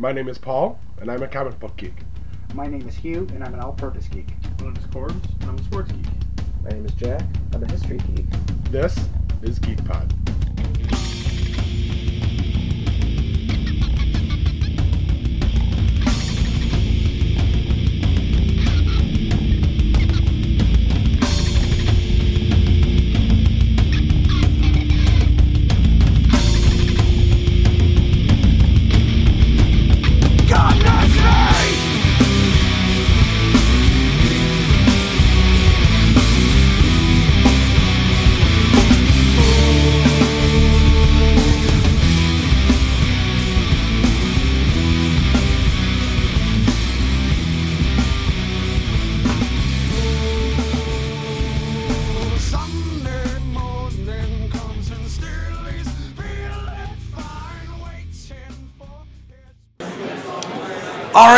My name is Paul, and I'm a comic book geek. My name is Hugh, and I'm an all-purpose geek. My name is Corbs, and I'm a sports geek. My name is Jack. I'm a history geek. This is Geek Pod.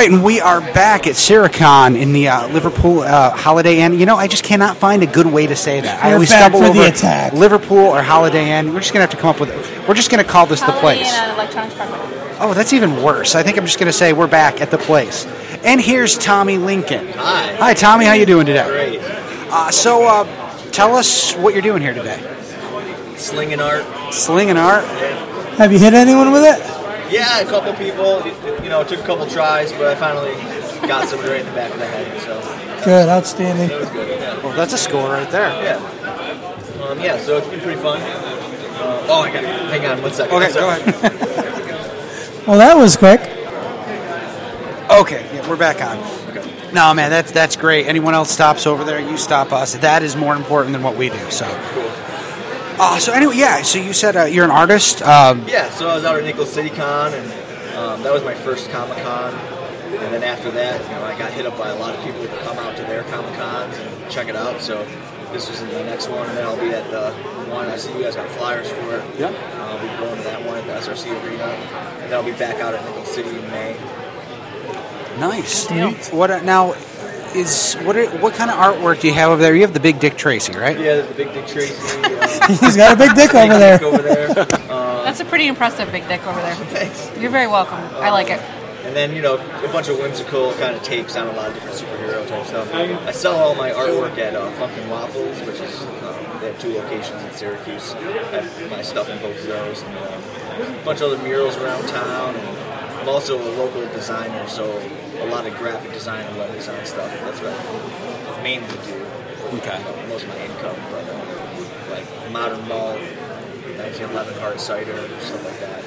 Right, and we are back at Siricon in the uh, Liverpool uh, Holiday Inn. You know, I just cannot find a good way to say that. I We're always back stumble for the over attack. Liverpool or Holiday Inn. We're just gonna have to come up with. It. We're just gonna call this the place. Inn at Electronics Parkway. Oh, that's even worse. I think I'm just gonna say we're back at the place. And here's Tommy Lincoln. Hi. Hi, Tommy. How you doing today? Great. Uh, so, uh, tell us what you're doing here today. Slinging art. Slinging art. Have you hit anyone with it? Yeah, a couple people. You know, it took a couple tries, but I finally got someone right in the back of the head. So Good, outstanding. it was good. Yeah. Well, that's a score right there. Yeah. Um, yeah. So it's been pretty fun. Uh, oh, I got. Hang on one second. Okay, go ahead. Well, that was quick. Okay, yeah, we're back on. No, man, that's that's great. Anyone else stops over there, you stop us. That is more important than what we do. So, uh, so anyway, yeah. So you said uh, you're an artist. Um, Yeah. So I was out at Nickel City Con, and um, that was my first Comic Con. And then after that, you know, I got hit up by a lot of people to come out to their Comic Cons and check it out. So this was in the next one, and then I'll be at the one. I see you guys got flyers for it. Yep. I'll be going to that one at the SRC Arena, and then I'll be back out at Nickel City in May. nice. What uh, now? Is what are, what kind of artwork do you have over there? You have the big Dick Tracy, right? Yeah, the big Dick Tracy. Uh, He's got a big dick over there. Dick over there. Uh, That's a pretty impressive big dick over there. thanks. You're very welcome. I like it. And then, you know, a bunch of whimsical kind of takes on a lot of different superhero type stuff. I sell all my artwork at uh, Funk 'n Waffles, which is, um, they have two locations in Syracuse. I have my stuff in both of those. And um, a bunch of other murals around town. And I'm also a local designer, so a lot of graphic design and web design stuff. That's what I mainly do. Okay. Most of my income, but uh, like Modern Malt, 1911 hard cider, stuff like that.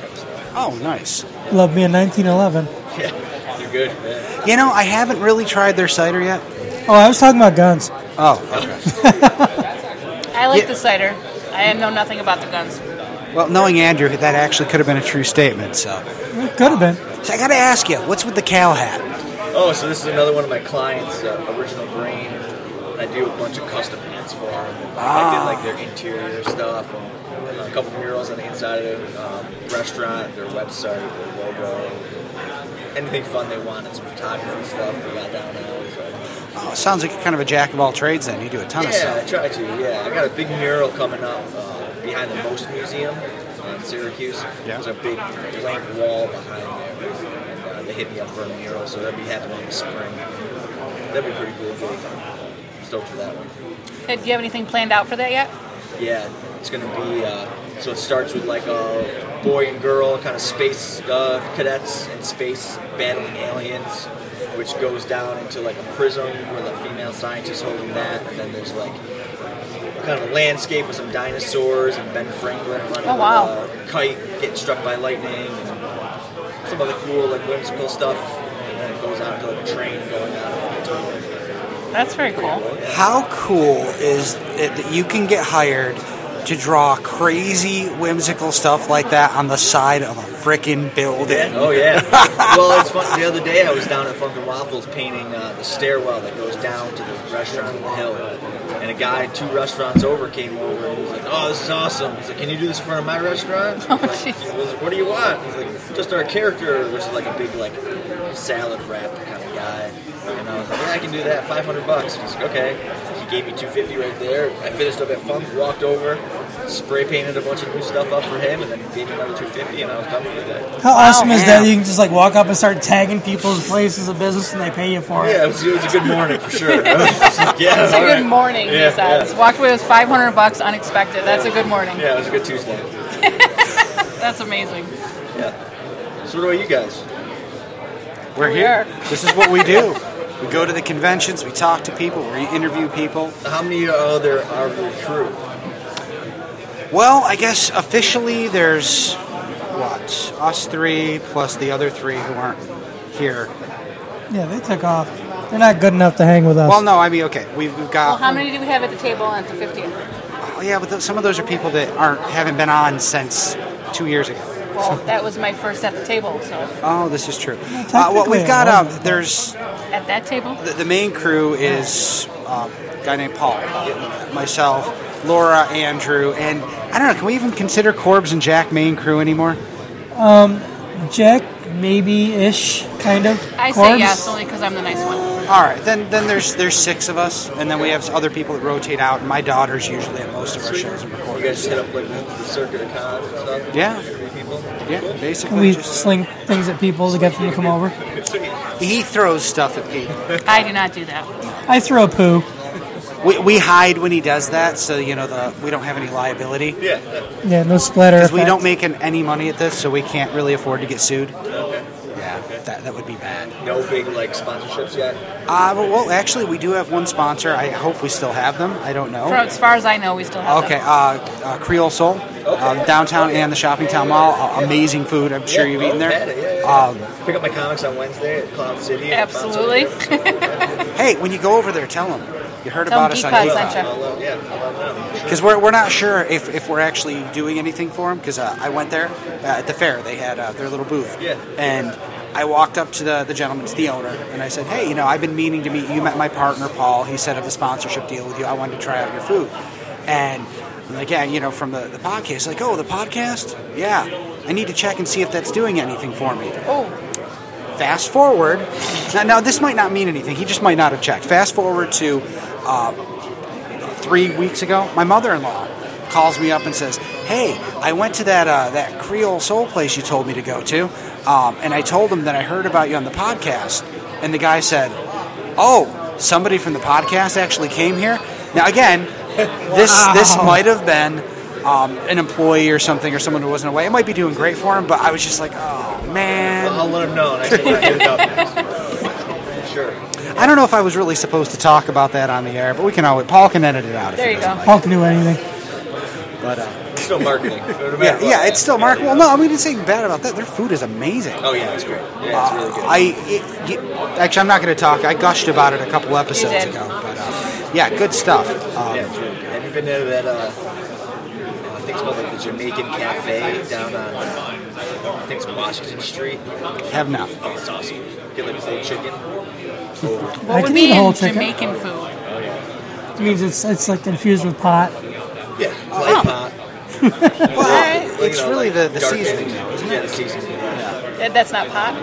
Type of stuff. Oh, nice. Love me in 1911. Yeah, you're good. Yeah. You know, I haven't really tried their cider yet. Oh, I was talking about guns. Oh, okay. I like Yeah. the cider. I know nothing about the guns. Well, knowing Andrew, that actually could have been a true statement. So, It could have been. so I got to ask you, what's with the cow hat? Oh, so this is another one of my clients, uh, Original Grain. And I do a bunch of custom hats for them. I did like their interior stuff and a couple murals on the inside of their um, restaurant, their website, their logo. Anything fun they wanted, some photography stuff we got down there. So. Oh, sounds like you're kind of a jack of all trades. Then you do a ton of stuff. Yeah, I stuff. try to. Yeah, I got a big mural coming up uh, behind the MOST Museum in Syracuse. Yeah. There's a big blank wall behind there, and uh, they hit me up for a mural, so that'll be happening in the spring. That'd be pretty cool. Gig. Stoked for that one. Hey, do you have anything planned out for that yet? Yeah, it's gonna be. Uh, so it starts with like a boy and girl, kind of space uh, cadets in space battling aliens, which goes down into like a prism where the female scientist holding that, and then there's like kind of a landscape with some dinosaurs and Ben Franklin running Oh, wow. a uh, kite getting struck by lightning, and some other cool like whimsical stuff. And then it goes out to like a train going out. That's very cool. How cool is it that you can get hired to draw crazy, whimsical stuff like that on the side of a freaking building? Oh yeah. well, it's fun. The other day I was down at Funk 'n Waffles painting uh, the stairwell that goes down to the restaurant on the hill, and a guy two restaurants over came over and he was like, "Oh, this is awesome." He's like, "Can you do this in front of my restaurant?" I was like, jeez. I was like, "What do you want?" He's like, "Just our character, which is like a big like salad wrap kind of guy." And I was like, "Yeah, I can do that. Five hundred bucks." He's like, "Okay." He gave me two fifty right there. I finished up at Funk, walked over, spray painted a bunch of new stuff up for him, and then gave me another 250, and I was done for the day. How awesome is man. that? You can just like walk up and start tagging people's places of business, and they pay you for it. Yeah, it was, it was a good morning for sure. I was just like, yeah, It's a all good right. morning, Yeah, he says. yeah. Walked away with 500 bucks unexpected. That's a good morning. Yeah, it was a good Tuesday. That's amazing. Yeah. So what about you guys? We're we here. are. This is what we do. We go to the conventions, we talk to people, we interview people. How many other are your crew? Well, I guess officially there's what? Us three plus the other three who aren't here. Yeah, they took off. They're not good enough to hang with us. Well, no, I mean, okay, we've, we've Well, got. how many do we have at the table at the 50th? Oh, yeah, but th- some of those are people that aren't haven't been on since two years ago. Well, that was my first at the table, so Oh, this is true. Uh, well, we've got um, there's at that table? the, the main crew is um, a guy named Paul, myself, Laura, Andrew, and I don't know. Can we even consider Corbs and Jack main crew anymore? Um, Jack, maybe ish, kind of. I say yes, only because I'm the nice one. All right, then then there's there's six of us, and then we have other people that rotate out. And my daughter's usually at most of our shows and You guys just hit up like the circuit of cons and stuff? Yeah. Interview people? Yeah, And basically, we just sling things at people to get them to come over. he throws stuff at people. I do not do that. I throw poo. We, we hide when he does that, so you know the we don't have any liability Yeah. Yeah, no splatter. because we effect. don't make an, any money at this, so we can't really afford to get sued. Okay. Yeah, that that would be bad. No big like sponsorships yet? Uh, but, well, actually, we do have one sponsor. I hope we still have them. I don't know. For, as far as I know, we still have Okay, them. uh, uh, Creole Soul, uh, downtown and the Shopping Town Mall. Uh, amazing food. I'm sure Yeah, you've eaten I've there. had yeah, yeah. Um, Pick up my comics on Wednesday at Cloud City. Absolutely. hey, when you go over there, tell them you heard Tell about 'em us on Geek Pod Geek sent Pod. you. I'll, yeah, I'll let them know. Sure. Because we're, we're not sure if, if we're actually doing anything for them. Because uh, I went there uh, at the fair, they had uh, their little booth. Yeah. And I walked up to the, the gentleman, it's the owner, and I said, Hey, you know, I've been meaning to meet you. Met my partner, Paul. He set up a sponsorship deal with you. I wanted to try out your food. And I'm like, Yeah, you know, from the, the podcast. Like, Oh, the podcast? Yeah. I need to check and see if that's doing anything for me. oh, Fast forward. Now, now, this might not mean anything. He just might not have checked. Fast forward to uh, three weeks ago. My mother-in-law calls me up and says, "Hey, I went to that uh, that Creole Soul place you told me to go to, um, and I told them that I heard about you on the podcast." And the guy said, "Oh, somebody from the podcast actually came here." Now, again, this this might have been. Um, an employee or something, or someone who wasn't away. It might be doing great for him, but I was just like, oh man, I'll let them know next time I hit it up. Sure. I don't know if I was really supposed to talk about that on the air, but we can always. Paul can edit it out. If There he you doesn't go. like Paul can do anything. But uh, It's still marketing. No yeah, yeah, it's still Mark. Well, no, I mean, it's saying bad about that. Their food is amazing. Oh yeah, it's great. Yeah, it's really good. I it, it- actually, I'm not going to talk. I gushed about it a couple episodes ago, but uh, yeah, good stuff. Um, yeah, it's really good. Have you been to that? Uh, I think it's called like the Jamaican Cafe down on I think it's Washington Street. Have not. Oh, it's awesome. Get like a whole chicken. what I would can be eat a whole chicken. Jamaican food? It means it's it's like infused with pot. Yeah, light oh. pot. Well, it's really the, the seasoning, though, isn't Yeah, it? the seasoning. Yeah. That's not pot?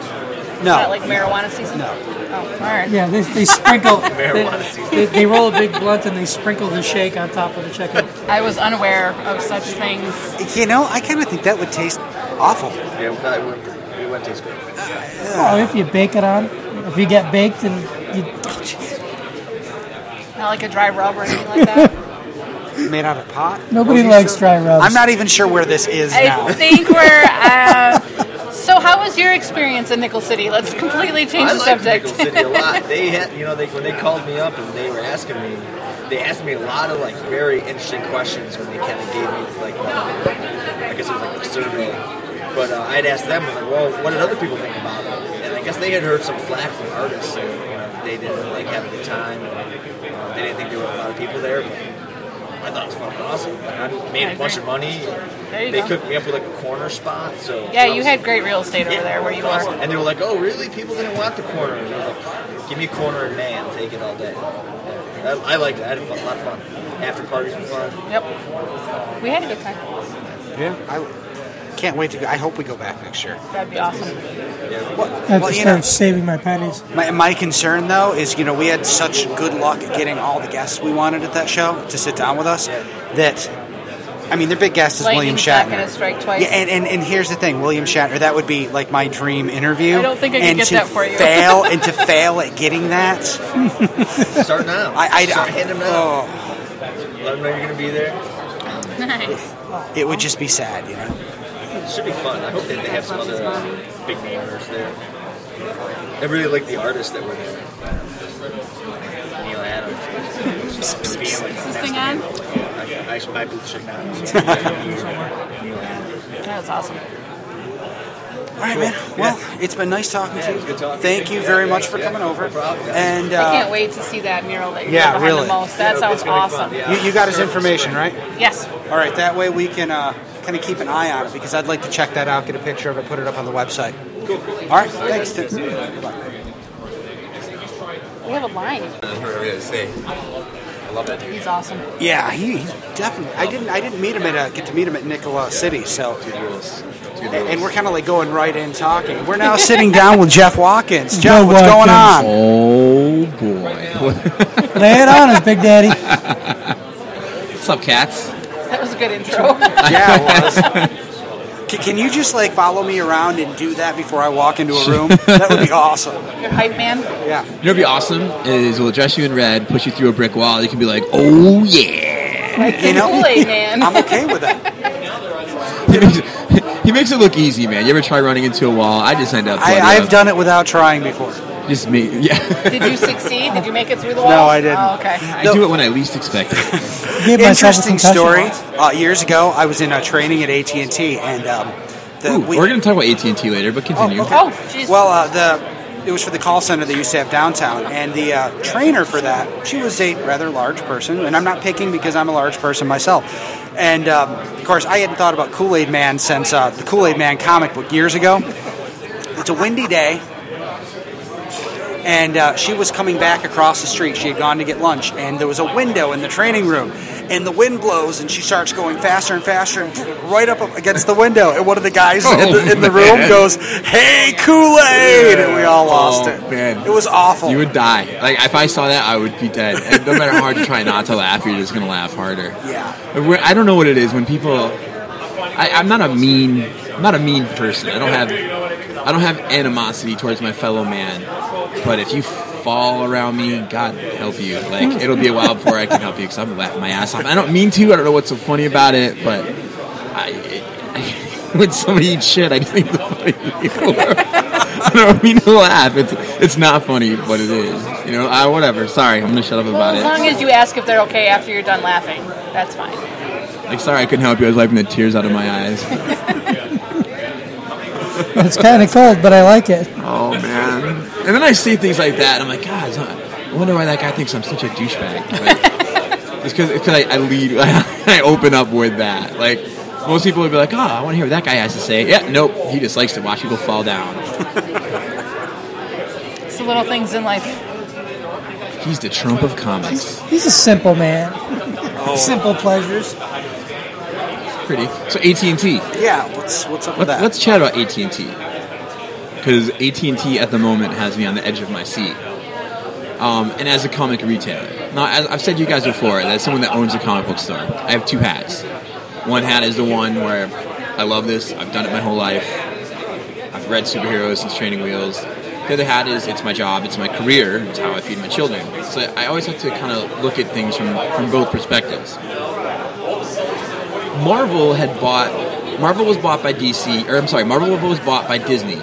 No, Not like marijuana season? No. Oh, all right. Yeah, they, they sprinkle. Marijuana they, season. they, they roll a big blunt and they sprinkle the shake on top of the chicken. I was unaware of such things. you know, I kind of think that would taste awful. Yeah, we thought it went, it taste good. Oh, if you bake it on, if you get baked and you, Not like a dry rub or anything like that. Made out of pot. nobody likes these dry rubs. I'm not even sure where this is I now. think we're. Uh, so, how was your experience in Nickel City? Let's completely change I the subject. Nickel City a lot. They had, you know, they, when they called me up and they were asking me, they asked me a lot of like very interesting questions when they kind of gave me like, uh, I guess it was like a survey. But uh, I'd asked them, like, well, what did other people think about it? And I guess they had heard some flack from artists, and you know, they didn't like have a good time. Uh, they didn't think there were a lot of people there. But I thought it was fucking awesome. Like, I made I a bunch of money. There you they go. cooked me up with like a corner spot. So yeah, you was- had great real estate over there where you Awesome. were. And they were like, "Oh, really? People didn't want the corner." And I was like, "Give me a corner in May. I'll take it all day." I, I liked it. I had a fun, lot of fun. After parties were fun. Yep. We had a good time. Yeah, I can't wait to. go. I hope we go back next year. That'd be awesome. Well, I have well, to start know, saving my pennies. My, my concern though is you know we had such good luck getting all the guests we wanted at that show to sit down with us that I mean, their big guest is William Lightning's not Shatner. gonna strike twice. Yeah, and, and, and here's the thing, William Shatner. That would be like my dream interview. I don't think I can and get to that for you. fail and to fail at getting that. Start now. I, I, Start hitting them now. oh, Let them know you're going to be there. Nice. it would just be sad, you know. It should be fun. I hope that they have some other uh, big namers there. I really like the artists that were there. Neal Adams. Is this thing on? I, I, my boots should not. Neal Adams. That was awesome. All right, man. Well, it's been nice talking to you. good talking. Thank you very much for coming over. And uh, I can't wait to see that mural that you're yeah, behind really. the most. That Yeah, sounds it's gonna be fun, awesome. yeah. you, you got his information, right? Yes. All right. That way we can uh, kind of keep an eye on it because I'd like to check that out, get a picture of it, put it up on the website. Cool. All right. Thanks. Tim. We have a line. I love that dude. He's awesome. Yeah, he, he's definitely. I didn't. I didn't meet him at uh, get to meet him at Nickel City. So, and, and we're kind of like going right in talking. We're now sitting down with Jeff Watkins. Jeff, Joe what's going on? Oh boy. Lay it on us, Big Daddy. What's up, cats? That was a good intro. Yeah, it was. Can, can you just like follow me around and do that before I walk into a room? That would be awesome. Your hype man. Yeah. You know what'd be awesome is we'll dress you in red, push you through a brick wall. You can be like, oh yeah. Like You know, Kool-Aid man. I'm okay with that. He makes, it, he makes it look easy, man. You ever try running into a wall? I just end up. I, I've up. done it without trying before. Just me. Yeah. Did you succeed? Did you make it through the wall? No, I didn't. Oh, okay. I do it when I least expect it. Gave myself a Interesting story. Uh, years ago, I was in uh, training at AT and T, and um, the, Ooh, we- we're going to talk about AT and T later, but continue. Oh, jeez. Well, uh, the it was for the call center they used to have downtown, and the uh, trainer for that, she was a rather large person, and I'm not picking because I'm a large person myself. And um, of course, I hadn't thought about Kool Aid Man since uh, the Kool Aid Man comic book years ago. It's a windy day, and uh, she was coming back across the street. She had gone to get lunch, and there was a window in the training room, and the wind blows, and she starts going faster and faster, and right up against the window. And one of the guys in, the, in the room man. goes, "Hey, Kool Aid!" And we all lost Oh, it. man. It was awful. You would die. Like if I saw that, I would be dead. And no matter how hard you try not to laugh, you're just gonna laugh harder. yeah. I don't know what it is when people. I, I'm not a mean, I'm not a mean person. I don't have, I don't have animosity towards my fellow man. But if you fall around me, God help you. Like it'll be a while before I can help you because I'm laughing my ass off. I don't mean to. I don't know what's so funny about it, but I, I when somebody eats shit, I just think the funny people. I don't mean to laugh. It's it's not funny, but it is. You know, I, whatever. Sorry, I'm gonna shut up Well, about as it. As long as you ask if they're okay after you're done laughing, that's fine. Like, sorry, I couldn't help you. I was wiping the tears out of my eyes. It's kind of cold, but I like it. Oh man! And then I see things like that, and I'm like, God, I wonder why that guy thinks I'm such a douchebag. Like, it's because I, I lead, I open up with that. Like most people would be like, Oh, I want to hear what that guy has to say. Yeah, nope. He just likes to watch people fall down. It's the little things in life. He's the Trump of comics. He's a simple man. Oh. Simple pleasures. Pretty. So AT and T. Yeah. What's what's up with Let's, that? let's chat about AT and T because AT and T at the moment has me on the edge of my seat. Um, and as a comic retailer, now as I've said to you guys before, as someone that owns a comic book store, I have two hats. One hat is the one where I love this. I've done it my whole life. I've read superheroes since Training Wheels. The other hat is it's my job, it's my career, it's how I feed my children. So I always have to kind of look at things from, from both perspectives. Marvel had bought Marvel was bought by DC, or I'm sorry, Marvel was bought by Disney.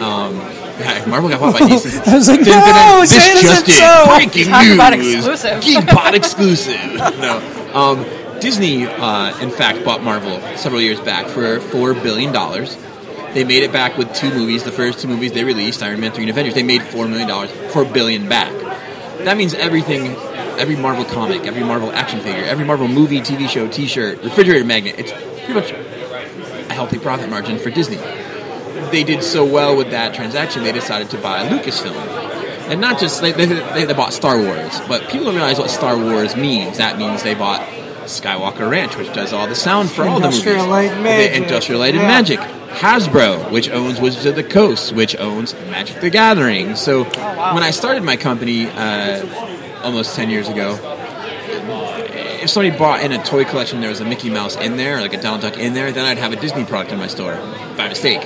Um, yeah, Marvel got bought by DC. I was like, Dun, dun, no, dun. say this it just isn't in. so. Breaking Talk news. about exclusive. Geek Pod exclusive. no, um, Disney, uh, in fact, bought Marvel several years back for four billion dollars. They made it back with two movies. The first two movies they released, Iron Man three and Avengers, they made four million dollars, four billion back. That means everything, every Marvel comic, every Marvel action figure, every Marvel movie, TV show, T-shirt, refrigerator magnet. It's pretty much a healthy profit margin for Disney. They did so well with that transaction, they decided to buy Lucasfilm. And not just, they, they, they, bought Star Wars, but people don't realize what Star Wars means. That means they bought Skywalker Ranch, which does all the sound for all the movies. Industrial Light and Magic. The Industrial Light Yeah. Magic. Hasbro, which owns Wizards of the Coast, which owns Magic the Gathering. So wow. when I started my company uh, almost 10 years ago, if somebody bought in a toy collection, there was a Mickey Mouse in there, like a Donald Duck in there, then I'd have a Disney product in my store by mistake.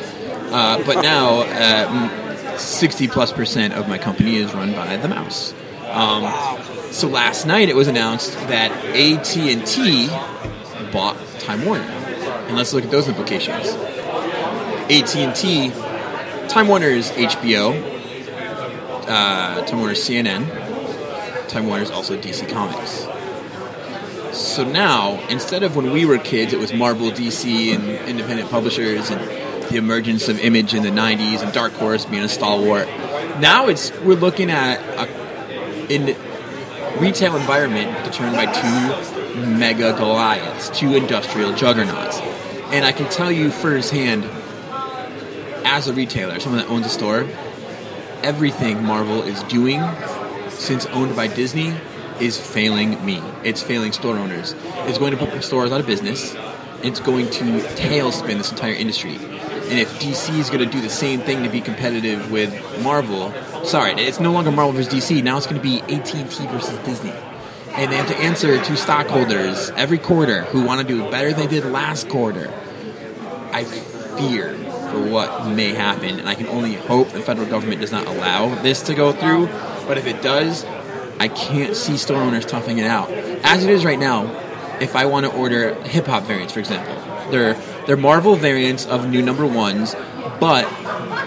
Uh, but now, uh, 60 plus percent of my company is run by the mouse. Um, so last night it was announced that AT and T bought Time Warner, and let's look at those implications. AT and T, Time Warner is HBO, uh, Time Warner is CNN, Time Warner is also DC Comics. So now, instead of when we were kids, it was Marvel, DC, and independent publishers, and the emergence of Image in the '90s, and Dark Horse being a stalwart. Now it's we're looking at a in retail environment determined by two mega Goliaths, two industrial juggernauts, and I can tell you firsthand, as a retailer, someone that owns a store, everything Marvel is doing since owned by Disney is failing me. It's failing store owners. It's going to put stores out of business. It's going to tailspin this entire industry. And if DC is going to do the same thing to be competitive with Marvel, sorry, it's no longer Marvel versus DC. Now it's going to be AT&T versus Disney. And they have to answer to stockholders every quarter who want to do better than they did last quarter. I fear for what may happen, and I can only hope the federal government does not allow this to go through. But if it does, I can't see store owners toughing it out. As it is right now, if I want to order hip hop variants, for example, they're they're Marvel variants of new number ones, but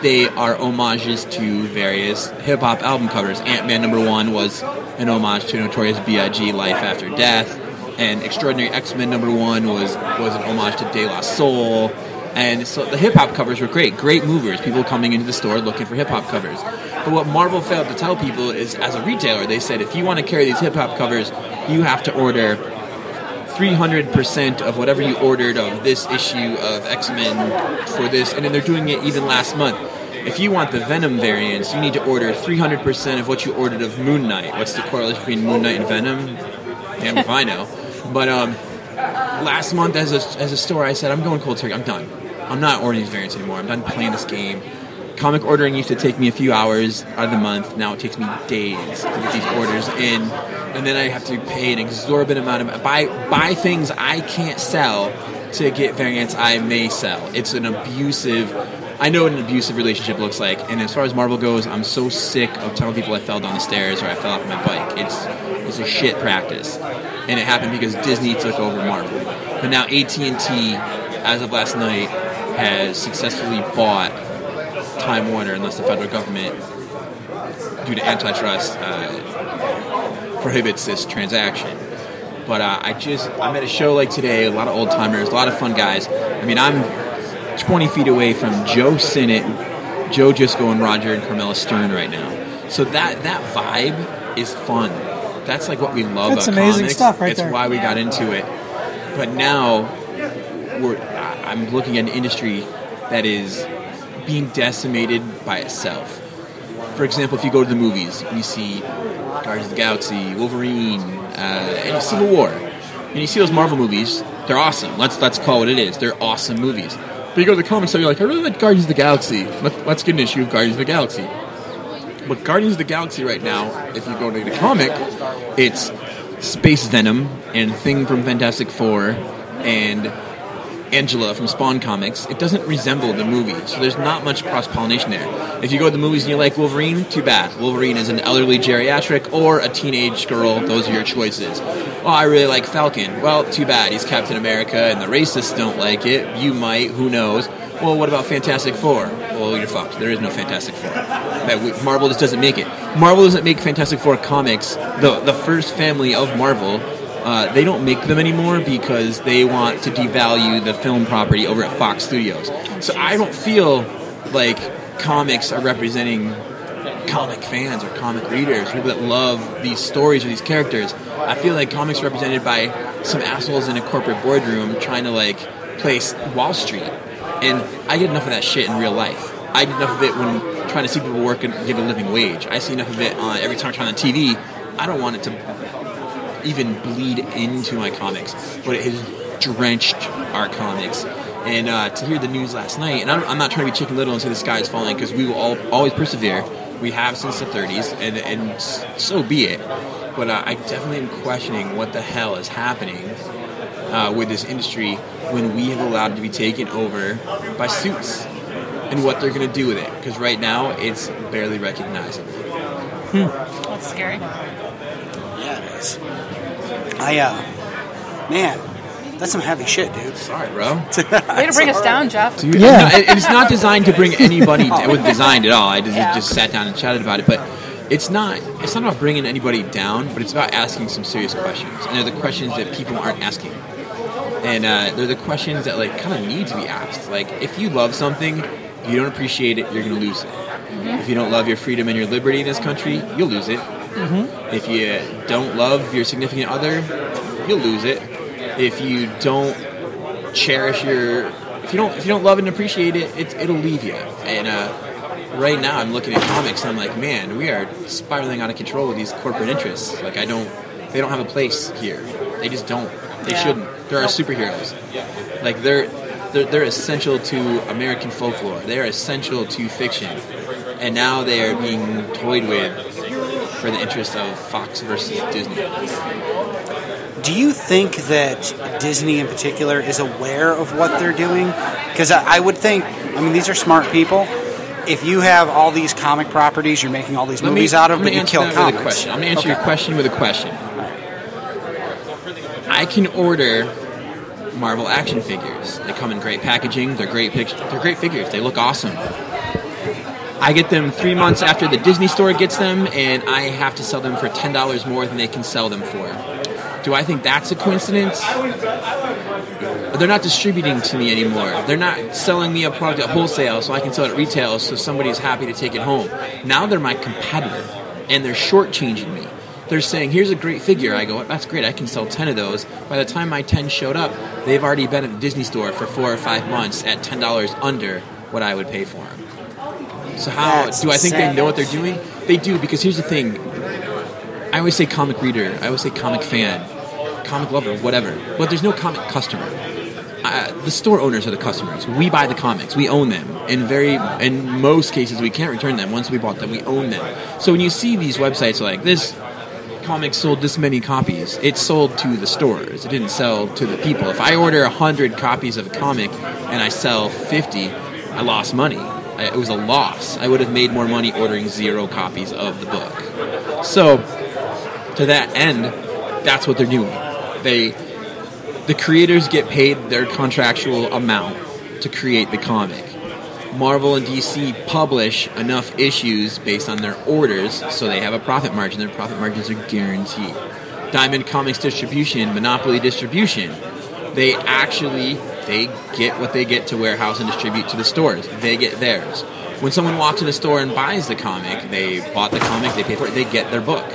they are homages to various hip hop album covers. Ant Man number one was an homage to Notorious B.I.G. Life After Death, and Extraordinary X Men number one was was an homage to De La Soul. And so the hip hop covers were great, great movers. People coming into the store looking for hip hop covers. But what Marvel failed to tell people is, as a retailer, they said if you want to carry these hip hop covers, you have to order 300% of whatever you ordered of this issue of X Men for this, and then they're doing it even last month. If you want the Venom variants, you need to order 300% of what you ordered of Moon Knight. What's the correlation between Moon Knight and Venom? Damn if I know. But um, last month, as a, as a store, I said, I'm going cold turkey. I'm done. I'm not ordering these variants anymore. I'm done playing this game. Comic ordering used to take me a few hours out of the month. Now it takes me days to get these orders in, and then I have to pay an exorbitant amount of buy buy things I can't sell to get variants I may sell. It's an abusive. I know what an abusive relationship looks like, and as far as Marvel goes, I'm so sick of telling people I fell down the stairs or I fell off my bike. It's it's a shit practice, and it happened because Disney took over Marvel. But now AT and T, as of last night, has successfully bought Time Warner, unless the federal government, due to antitrust, uh, prohibits this transaction. But uh, I just I'm at a show like today, a lot of old timers, a lot of fun guys. I mean, I'm 20 feet away from Joe Sinnott, Joe Jusko, and Roger and Carmela Stern right now. So that that vibe is fun. That's like what we love That's about amazing comics. stuff right it's there. why we got into it. But now we're I'm looking at an industry that is being decimated by itself. For example, if you go to the movies, you see Guardians of the Galaxy, Wolverine, uh, and Civil War, and you see those Marvel movies. They're awesome. Let's let's call what it is. They're awesome movies. But you go to the comics, and you're like, I really like Guardians of the Galaxy. Let, let's get an issue of Guardians of the Galaxy. But Guardians of the Galaxy right now, if you go to the comic, it's Space Venom and Thing from Fantastic Four and Angela from Spawn Comics. It doesn't resemble the movie, so there's not much cross pollination there. If you go to the movies and you like Wolverine, too bad. Wolverine is an elderly geriatric or a teenage girl. Those are your choices. Oh, I really like Falcon. Well, too bad. He's Captain America, and the racists don't like it. You might. Who knows? Well, what about Fantastic Four? Well, you're fucked. There is no Fantastic Four. Marvel just doesn't make it. Marvel doesn't make Fantastic Four comics. The the first family of Marvel. Uh, they don't make them anymore because they want to devalue the film property over at Fox Studios. So I don't feel like comics are representing comic fans or comic readers, people that love these stories or these characters. I feel like comics are represented by some assholes in a corporate boardroom trying to like place Wall Street. And I get enough of that shit in real life. I get enough of it when trying to see people work and give a living wage. I see enough of it on every time I turn on TV. I don't want it to even bleed into my comics, but it has drenched our comics. And uh, to hear the news last night, and I'm, I'm not trying to be chicken little and say the sky is falling because we will all, always persevere. We have since the 30s, and, and so be it. But uh, I definitely am questioning what the hell is happening uh, with this industry when we have allowed it to be taken over by suits and what they're going to do with it. Because right now, it's barely recognizable. That's scary. Yeah. I, uh, man, that's some heavy shit, dude. Sorry, bro. Way to bring us down, Jeff. Dude, Yeah. no, it- it's not designed to bring anybody. Down. It wasn't designed at all. I just, Yeah. just sat down and chatted about it. But it's not. It's not about bringing anybody down. But it's about asking some serious questions. And they're the questions that people aren't asking. And uh, they're the questions that like kind of need to be asked. Like, if you love something, you don't appreciate it, you're going to lose it. If you don't love your freedom and your liberty in this country, you'll lose it. If you don't love your significant other, you'll lose it. If you don't cherish your if you don't if you don't love and appreciate it, it it'll leave you. And uh, right now, I'm looking at comics. and I'm like, man, we are spiraling out of control with these corporate interests. Like, I don't they don't have a place here. They just don't. They Yeah. shouldn't. There are superheroes. Like they're. They're, they're essential to American folklore. They are essential to fiction, and now they are being toyed with for the interest of Fox versus Disney. Do you think that Disney in particular is aware of what they're doing? Because I, I would think, I mean, these are smart people. If you have all these comic properties, you're making all these Let me- movies out of, but you kill comics. Question. I'm going to answer Okay. your question with a question. I can order Marvel action figures. They come in great packaging. They're great. Pic- they're great figures. They look awesome. I get them three months after the Disney store gets them, and I have to sell them for ten dollars more than they can sell them for. Do I think that's a coincidence? They're not distributing to me anymore. They're not selling me a product at wholesale so I can sell it at retail so somebody's happy to take it home. Now they're my competitor and they're shortchanging me. They're saying, here's a great figure. I go, that's great. I can sell 10 of those. By the time my 10 showed up, they've already been at the Disney store for four or five months at $10 under what I would pay for them. So how That's do I think they know what they're doing? They do because here's the thing. I always say comic reader. I always say comic fan, comic lover, whatever. But there's no comic customer. Uh, the store owners are the customers. We buy the comics. We own them. In very, in most cases, we can't return them. Once we bought them, we own them. So when you see these websites like this, comic sold this many copies. It sold to the stores. It didn't sell to the people. If I order hundred copies of a comic and I sell fifty, I lost money. It was a loss. I would have made more money ordering zero copies of the book. So, to that end, that's what they're doing. They, the creators get paid their contractual amount to create the comic. Marvel and DC publish enough issues based on their orders, so they have a profit margin. Their profit margins are guaranteed. Diamond Comics Distribution, Monopoly Distribution, they actually they get what they get to warehouse and distribute to the stores. They get theirs. When someone walks in a store and buys the comic, they bought the comic, they pay for it, they get their book.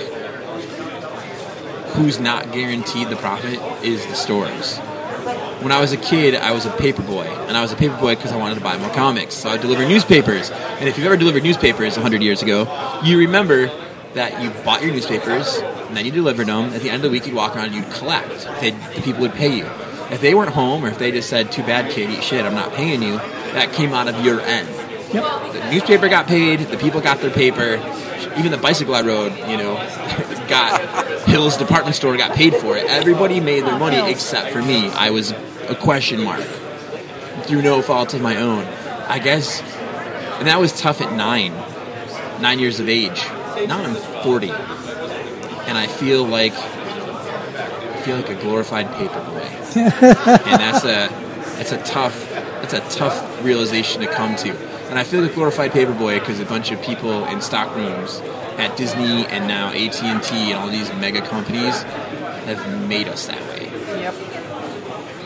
Who's not guaranteed the profit is the stores. When I was a kid, I was a paper boy, and I was a paper boy because I wanted to buy more comics. So I would deliver newspapers. And if you've ever delivered newspapers 100 years ago, you remember that you bought your newspapers, and then you delivered them. At the end of the week, you'd walk around and you'd collect. They'd, the people would pay you. If they weren't home, or if they just said, "Too bad, kid, eat shit. I'm not paying you," that came out of your end. Yep. The newspaper got paid. The people got their paper. Even the bicycle I rode, you know, got Hill's department store got paid for it. Everybody made their money except for me. I was a question mark through no fault of my own. I guess, and that was tough at nine, nine years of age. Now I'm 40, and I feel like I feel like a glorified paper and that's a that's a tough that's a tough realization to come to. And I feel like glorified paperboy because a bunch of people in stock rooms at Disney and now AT and T and all these mega companies have made us that way Yep.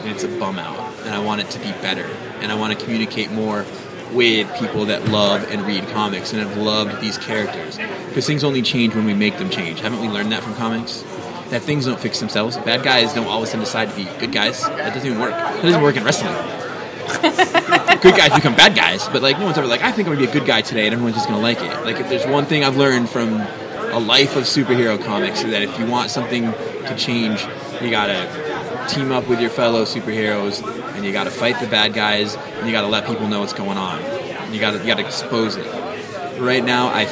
and it's a bum out. And I want it to be better. And I want to communicate more with people that love and read comics and have loved these characters. Because things only change when we make them change. Haven't we learned that from comics? That things don't fix themselves. Bad guys don't all of a sudden decide to be good guys. That doesn't even work. That doesn't work in wrestling. good guys become bad guys, but like no one's ever like, I think I'm gonna be a good guy today, and everyone's just gonna like it. Like if there's one thing I've learned from a life of superhero comics, is that if you want something to change, you gotta team up with your fellow superheroes, and you gotta fight the bad guys, and you gotta let people know what's going on. You gotta you gotta expose it. Right now, I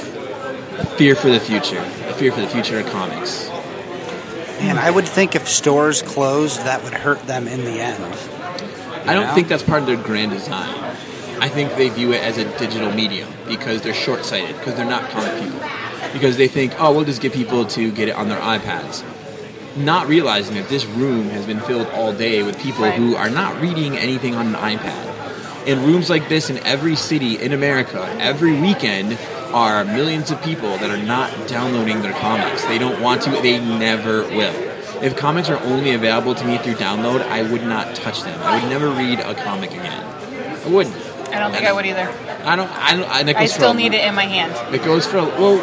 fear for the future. I fear for the future of comics. And I would think if stores closed, that would hurt them in the end. I don't know? think that's part of their grand design. I think they view it as a digital medium because they're short sighted, because they're not comic people. Because they think, oh, we'll just get people to get it on their iPads. Not realizing that this room has been filled all day with people who are not reading anything on an iPad. In rooms like this in every city in America, every weekend are millions of people that are not downloading their comics. They don't want to, they never will. If comics are only available to me through download, I would not touch them. I would never read a comic again. I wouldn't. I don't think I would either. I don't. I don't. I, I still a- need it in my hand. It goes for well.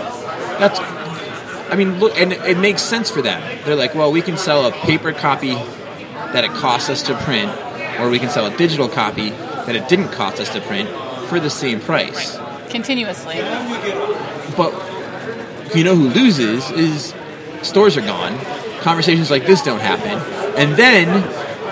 That's. I mean, look, and it makes sense for them. They're like, well, we can sell a paper copy that it costs us to print, or we can sell a digital copy that it didn't cost us to print for the same price. Continuously. But you know who loses is stores are gone. Conversations like this don't happen. And then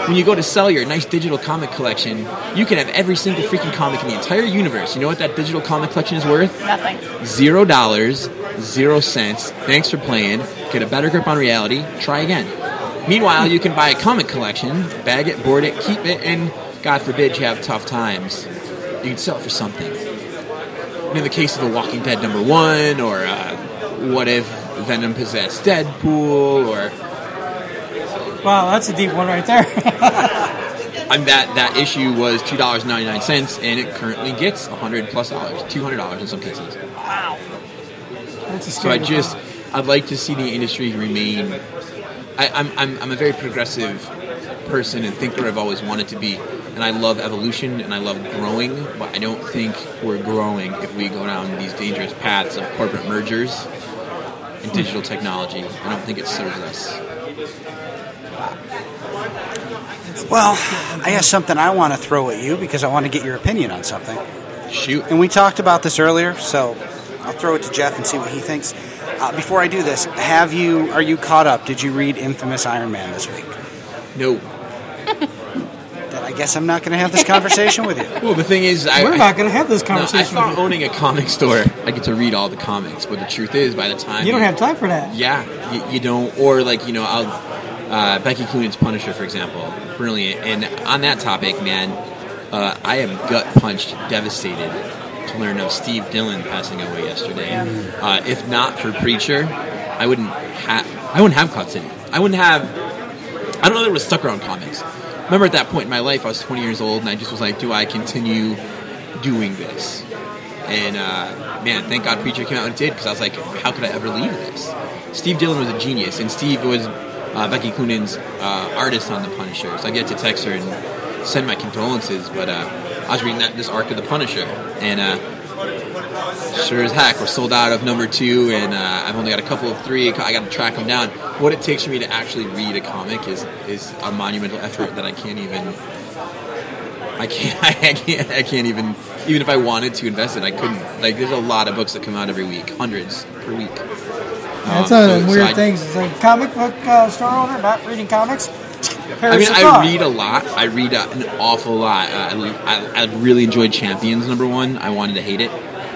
when you go to sell your nice digital comic collection, you can have every single freaking comic in the entire universe. You know what that digital comic collection is worth? Nothing. Zero dollars, zero cents. Thanks for playing. Get a better grip on reality. Try again. Meanwhile, you can buy a comic collection, bag it, board it, keep it, and God forbid you have tough times. You can sell it for something. In the case of The Walking Dead number one, or uh, what if Venom possessed Deadpool, or Wow, that's a deep one right there. I'm that that issue was two dollars ninety nine cents, and it currently gets hundred plus dollars, two hundred dollars in some cases. Wow, that's a So I just. I'd like to see the industry remain. I, I'm, I'm, I'm a very progressive person and thinker. I've always wanted to be, and I love evolution and I love growing. But I don't think we're growing if we go down these dangerous paths of corporate mergers and digital technology. I don't think it serves us. Well, I have something I want to throw at you because I want to get your opinion on something. Shoot. And we talked about this earlier, so I'll throw it to Jeff and see what he thinks. Uh, before I do this, have you are you caught up? Did you read Infamous Iron Man this week? No. I guess I'm not going to have this conversation with you. Well, the thing is, I, We're I- not going to have this No, I conversation. thought owning a comic store, I get to read all the comics. But the truth is, by the time you don't have time for that. Yeah, you, you don't. Or like you know, I'll, uh, Becky Cloonan's Punisher, for example, brilliant. And on that topic, man, uh, I am gut punched, devastated to learn of Steve Dillon passing away yesterday. Uh, if not for Preacher, I wouldn't have. I wouldn't have Cloud City. I wouldn't have. I don't know that it was stuck around comics. Remember at that point in my life, I was 20 years old, and I just was like, "Do I continue doing this?" And uh, man, thank God Preacher came out and did because I was like, how could I ever leave this? Steve Dillon was a genius, and Steve was uh, Becky Cloonan's uh, artist on The Punisher. So I get to text her and send my condolences. But uh, I was reading that this arc of The Punisher, and uh, sure as heck, we're sold out of number two, and uh, I've only got a couple of three. I got to track them down. What it takes for me to actually read a comic is is a monumental effort that I can't even. I can't. I can't. I can't even. Even if I wanted to invest it, I couldn't. Like, there's a lot of books that come out every week, hundreds per week. That's Um, one of so- weird I- things. It's like comic book uh, store owner not reading comics. I mean, I read a lot. I read uh, an awful lot. Uh, I, I, I really enjoyed Champions number one. I wanted to hate it,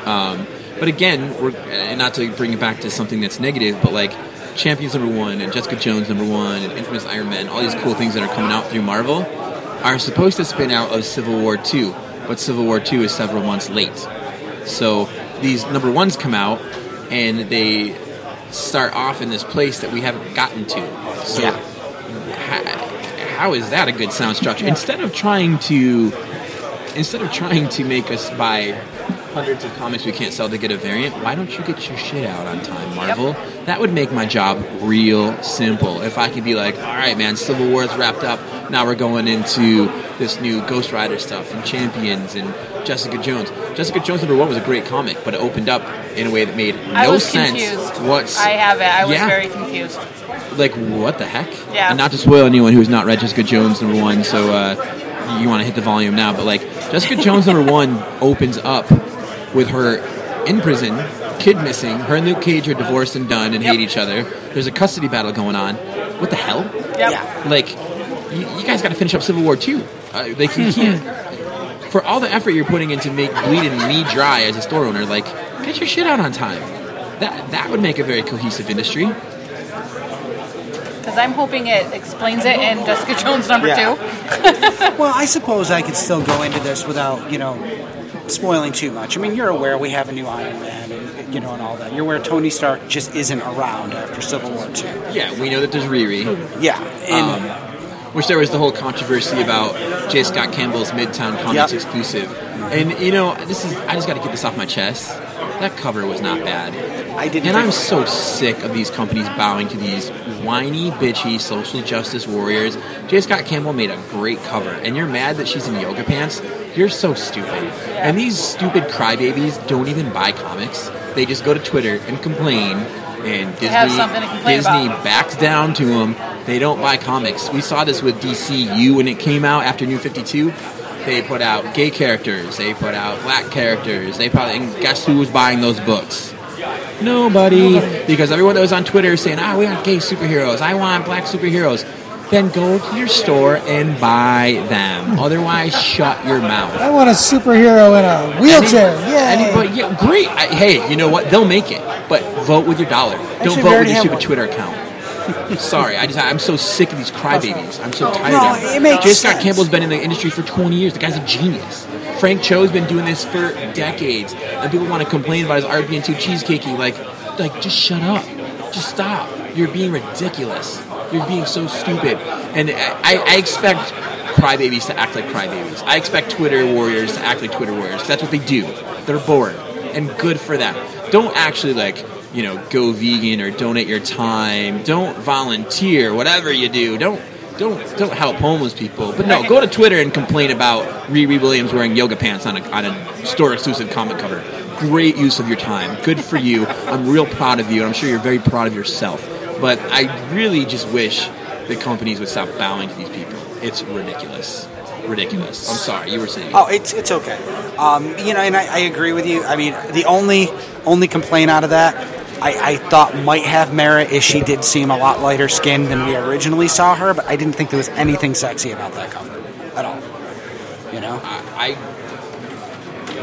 um, but again, we're and not to bring it back to something that's negative, but like Champions number one and Jessica Jones number one and Infamous Iron Man, all these cool things that are coming out through Marvel are supposed to spin out of Civil War two, but Civil War two is several months late. So these number ones come out and they start off in this place that we haven't gotten to. So ha- how is that a good sound structure? Instead of trying to instead of trying to make us buy hundreds of comics we can't sell to get a variant, why don't you get your shit out on time, Marvel? That would make my job real simple. If I could be like, all right, man, Civil War's wrapped up. Now we're going into this new Ghost Rider stuff and Champions and Jessica Jones. Jessica Jones number one was a great comic, but it opened up in a way that made no I was sense. confused. What's I have it. I was Yeah. very confused. like what the heck? Yeah. And not to spoil anyone who's not read Jessica Jones number one, so uh, you want to hit the volume now. But like Jessica Jones number one opens up with her in prison, kid missing. Her and Luke Cage are divorced and done and hate each other. There's a custody battle going on. What the hell? Yep. Like you, you guys got to finish up Civil War too. Uh, like you can't. For all the effort you're putting into make bleeding me dry as a store owner, like get your shit out on time. that that would make a very cohesive industry. Because I'm hoping it explains it in Jessica Jones number Yeah. two. Well, I suppose I could still go into this without, you know, spoiling too much. I mean, you're aware we have a new Iron Man, and you know, and all that. You're aware Tony Stark just isn't around after Civil War Two. Yeah, we know that there's Riri. Yeah, and Um, which there was the whole controversy about J. Scott Campbell's Midtown Comics Yep. exclusive. And you know, this is I just got to get this off my chest. That cover was not bad. I didn't. And I'm think- so sick of these companies bowing to these whiny, bitchy social justice warriors. J. Scott Campbell made a great cover, and you're mad that she's in yoga pants? You're so stupid. And these stupid crybabies don't even buy comics. They just go to Twitter and complain, and Disney, to Disney about. backs down to them. They don't buy comics. We saw this with DCU when it came out after New 52. They put out gay characters. They put out black characters. They probably and guess who was buying those books? Nobody, because everyone that was on Twitter saying, "Ah, we want gay superheroes. I want black superheroes." Then go to your store and buy them. Otherwise, shut your mouth. I want a superhero in a wheelchair. Yeah. Anybody, yeah, great. I, hey, you know what? They'll make it, but vote with your dollar. Don't Actually, vote with your stupid one. Twitter account. Sorry, I just I'm so sick of these crybabies. I'm so tired No, of them. it makes J. Scott sense. Campbell's been in the industry for 20 years. The guy's a genius. Frank Cho's been doing this for decades, and people want to complain about his art being too cheesecakey. Like, like just shut up, just stop. You're being ridiculous. You're being so stupid. And I, I expect crybabies to act like crybabies. I expect Twitter warriors to act like Twitter warriors. That's what they do. They're bored, and good for them. Don't actually like you know go vegan or donate your time. Don't volunteer. Whatever you do, don't don't don't help homeless people. But no, go to Twitter and complain about Riri Williams wearing yoga pants on a on a store exclusive comic cover. Great use of your time. Good for you. I'm real proud of you, and I'm sure you're very proud of yourself. But I really just wish the companies would stop bowing to these people. It's ridiculous. Ridiculous. I'm sorry. You were saying. Oh, it's it's okay. Um, you know, and I, I agree with you. I mean, the only only complaint out of that I, I thought might have merit is she did seem a lot lighter skinned than we originally saw her, but I didn't think there was anything sexy about that cover at all. You know, I, I,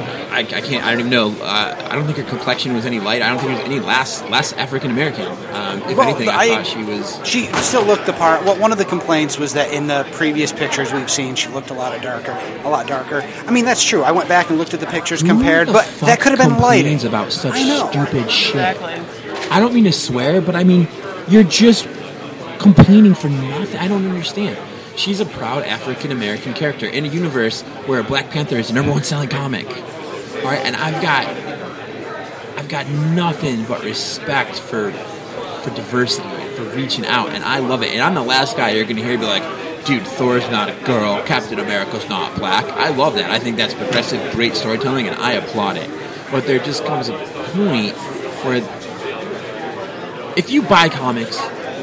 I can't. I don't even know. Uh, I don't think her complexion was any light. I don't think there was any less less African American. Um, if Well, anything, I, I- thought she was. she still looked the part. Well, one of the complaints was that in the previous pictures we've seen, she looked a lot of darker, a lot darker. I mean, that's true. I went back and looked at the pictures compared, the but that could have been lighting. complains about such I know. stupid shit. Exactly. I don't mean to swear, but I mean you're just complaining for nothing. I don't understand. She's a proud African American character in a universe where Black Panther is the number one selling comic. All right, and I've got I've got nothing but respect for for diversity, for reaching out, and I love it. And I'm the last guy you're to hear be like, "Dude, Thor's not a girl. Captain America's not black." I love that. I think that's progressive, great storytelling, and I applaud it. But there just comes a point where if you buy comics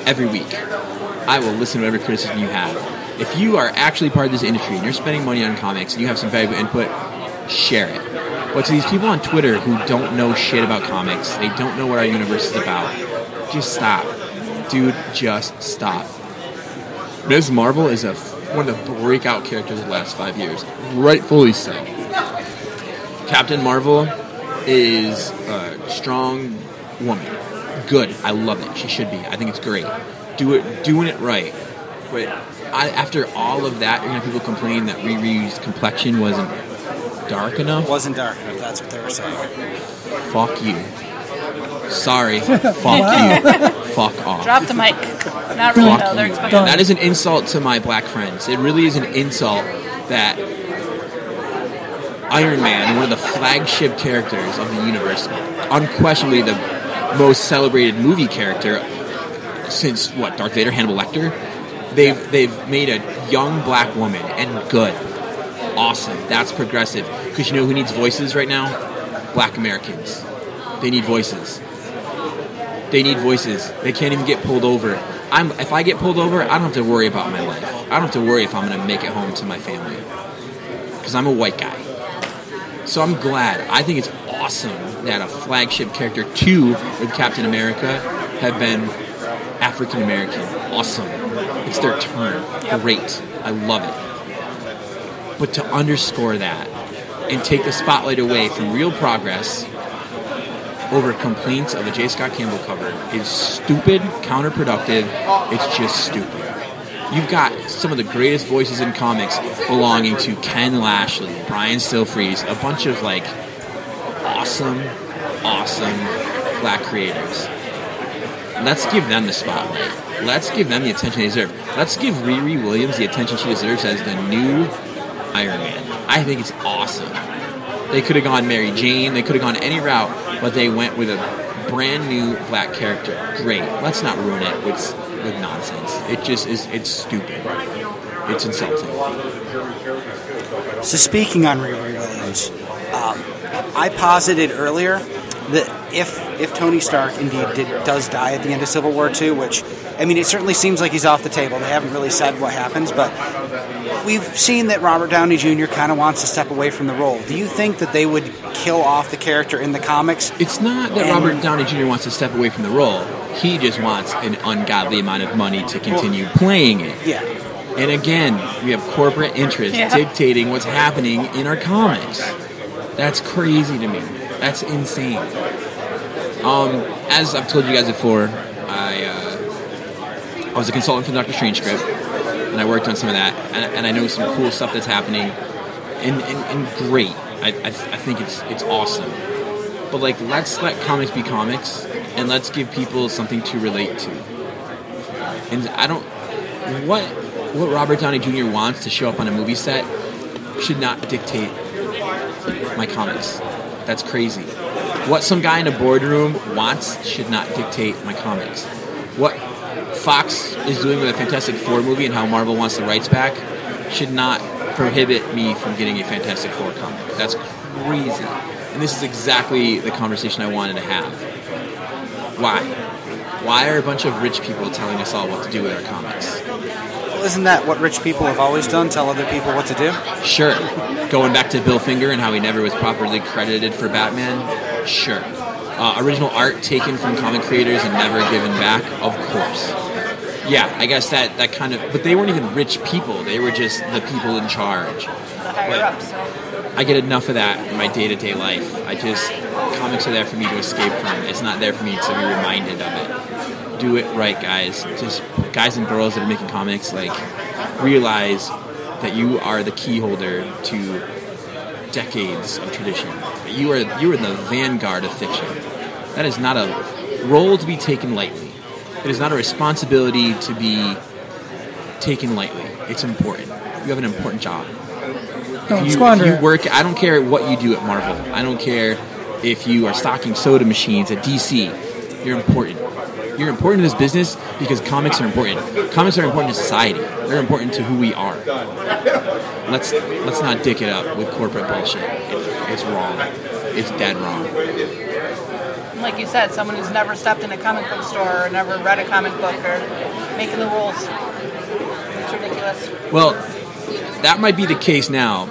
every week, I will listen to whatever criticism you have. If you are actually part of this industry and you're spending money on comics and you have some valuable input, share it. But to these people on Twitter who don't know shit about comics, they don't know what our universe is about, just stop. Dude, just stop. Ms. Marvel is a one of the breakout characters of the last five years. Rightfully so. Captain Marvel is a strong woman. Good. I love it. She should be. I think it's great. Do it, doing it right. But I, after all of that, you're gonna have people complain that Riri's complexion wasn't dark enough. wasn't dark enough. That's what they were saying. Fuck you. Sorry. Fuck you. Fuck off. Drop the mic. Not really Fuck though. They're you. expecting. That is an insult to my black friends. It really is an insult that Iron Man, one of the flagship characters of the universe, unquestionably the most celebrated movie character since what Darth Vader, Hannibal Lecter. They've they've made a young black woman and good, awesome. That's progressive. Because you know who needs voices right now? Black Americans. They need voices. They need voices. They can't even get pulled over. I'm if I get pulled over, I don't have to worry about my life. I don't have to worry if I'm going to make it home to my family because I'm a white guy. So I'm glad. I think it's awesome that a flagship character two with Captain America have been African American. Awesome. It's their turn. Great. I love it. But to underscore that and take the spotlight away from real progress over complaints of a J. Scott Campbell cover is stupid, counterproductive. It's just stupid. You've got some of the greatest voices in comics belonging to Ken Lashley, Brian Stelfreeze, a bunch of like awesome, awesome black creators. Let's give them the spotlight. Let's give them the attention they deserve. Let's give Riri Williams the attention she deserves as the new Iron Man. I think it's awesome. They could have gone Mary Jane, they could have gone any route, but they went with a brand new black character. Great. Let's not ruin it with with nonsense. It just is it's stupid. It's insulting. So speaking on Riri Williams, um, I posited earlier that if if Tony Stark indeed did, does die at the end of Civil War II, which I mean, it certainly seems like he's off the table. They haven't really said what happens, but we've seen that Robert Downey Jr. kind of wants to step away from the role. Do you think that they would kill off the character in the comics? It's not that And- Robert Downey Jr. wants to step away from the role. He just wants an ungodly amount of money to continue playing it. Yeah. And again, we have corporate interests Yeah. dictating what's happening in our comics. That's crazy to me. That's insane. Um, as I've told you guys before, I uh, I was a consultant for the Doctor Strange script, and I worked on some of that, and, and I know some cool stuff that's happening, and, and, and great. I, I, I think it's it's awesome. But like, let's let comics be comics, and let's give people something to relate to. And I don't what what Robert Downey Jr. wants to show up on a movie set should not dictate my comics. That's crazy. What some guy in a boardroom wants should not dictate my comics. What Fox is doing with a Fantastic Four movie and how Marvel wants the rights back should not prohibit me from getting a Fantastic Four comic. That's crazy. And this is exactly the conversation I wanted to have. Why? Why are a bunch of rich people telling us all what to do with our comics? Well, isn't that what rich people have always done? Tell other people what to do? Sure. Going back to Bill Finger and how he never was properly credited for Batman. Sure. Uh, original art taken from comic creators and never given back. Of course. Yeah, I guess that that kind of. But they weren't even rich people. They were just the people in charge. The higher But- ups. I get enough of that in my day to day life. I just comics are there for me to escape from. It's not there for me to be reminded of it. Do it right, guys. Just guys and girls that are making comics, like realize that you are the key holder to decades of tradition. You are you are the vanguard of fiction. That is not a role to be taken lightly. It is not a responsibility to be taken lightly. It's important. You have an important job oh, Don't you, squander you work. I don't care what you do at Marvel. I don't care if you are stocking soda machines at DC. You're important. You're important to this business because comics are important. Comics are important to society. They're important to who we are. Let's let's not dick it up with corporate bullshit. It, it's wrong. It's dead wrong. Like you said, someone who's never stepped in a comic book store or never read a comic book or making the rules. It's ridiculous. Well, that might be the case now,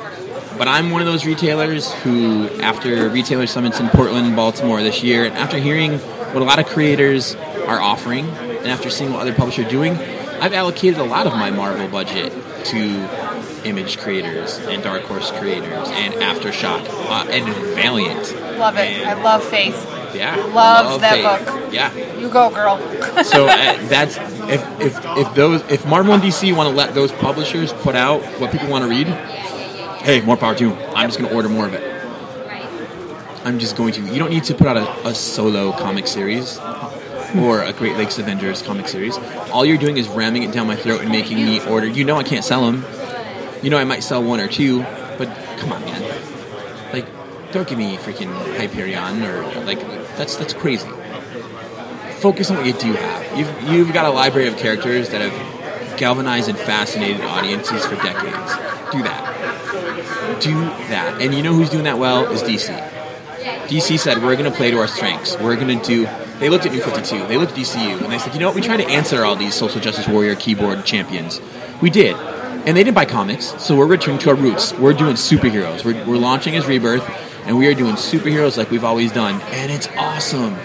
but I'm one of those retailers who, after retailer summits in Portland, and Baltimore this year, and after hearing what a lot of creators are offering, and after seeing what other publishers are doing, I've allocated a lot of my Marvel budget to Image creators and Dark Horse creators and Aftershock uh, and Valiant. Love it. I love Faith. Yeah, Loves love that Faith. book. Yeah, You go, girl. so uh, that's if, if if those if Marvel and DC want to let those publishers put out what people want to read, hey, more power to them. I'm just going to order more of it. I'm just going to. You don't need to put out a, a solo comic series or a Great Lakes Avengers comic series. All you're doing is ramming it down my throat and making me order. You know I can't sell them. You know I might sell one or two, but come on, man. Like, don't give me freaking Hyperion or like that's that's crazy focus on what you do have. You've, you've got a library of characters that have galvanized and fascinated audiences for decades. Do that. Do that. And you know who's doing that well is DC. DC said, we're going to play to our strengths. We're going to do. They looked at New 52. They looked at DCU. And they said, you know what? We tried to answer all these social justice warrior keyboard champions. We did. And they didn't buy comics. So we're returning to our roots. We're doing superheroes. We're, we're launching as Rebirth. And we are doing superheroes like we've always done. And it's awesome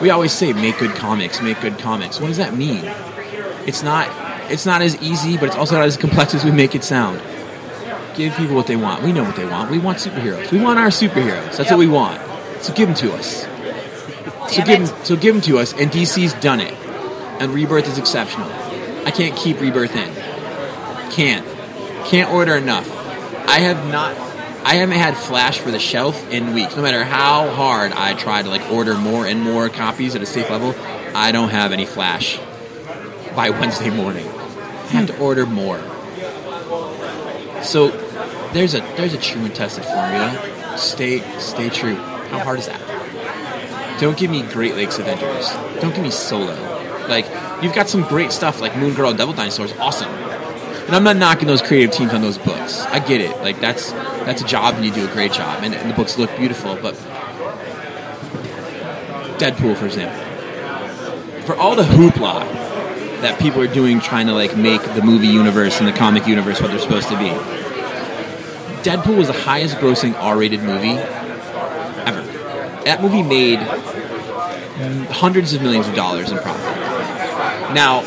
we always say make good comics make good comics what does that mean it's not it's not as easy but it's also not as complex as we make it sound give people what they want we know what they want we want superheroes we want our superheroes that's what we want so give them to us So give them, so give them to us, and DC's done it, and Rebirth is exceptional. I can't keep Rebirth in. Can't. Can't order enough. I have not. I haven't had Flash for the shelf in weeks. No matter how hard I try to like order more and more copies at a safe level, I don't have any Flash by Wednesday morning. I have to order more. So there's a there's a true and tested formula. Stay stay true. How hard is that? Don't give me Great Lakes Avengers. Don't give me Solo. Like you've got some great stuff like Moon Girl Devil Dinosaurs, awesome. And I'm not knocking those creative teams on those books. I get it. Like that's that's a job and you do a great job and, and the books look beautiful, but Deadpool for example. For all the hoopla that people are doing trying to like make the movie universe and the comic universe what they're supposed to be. Deadpool was the highest grossing R-rated movie ever. That movie made hundreds of millions of dollars in profit. Now,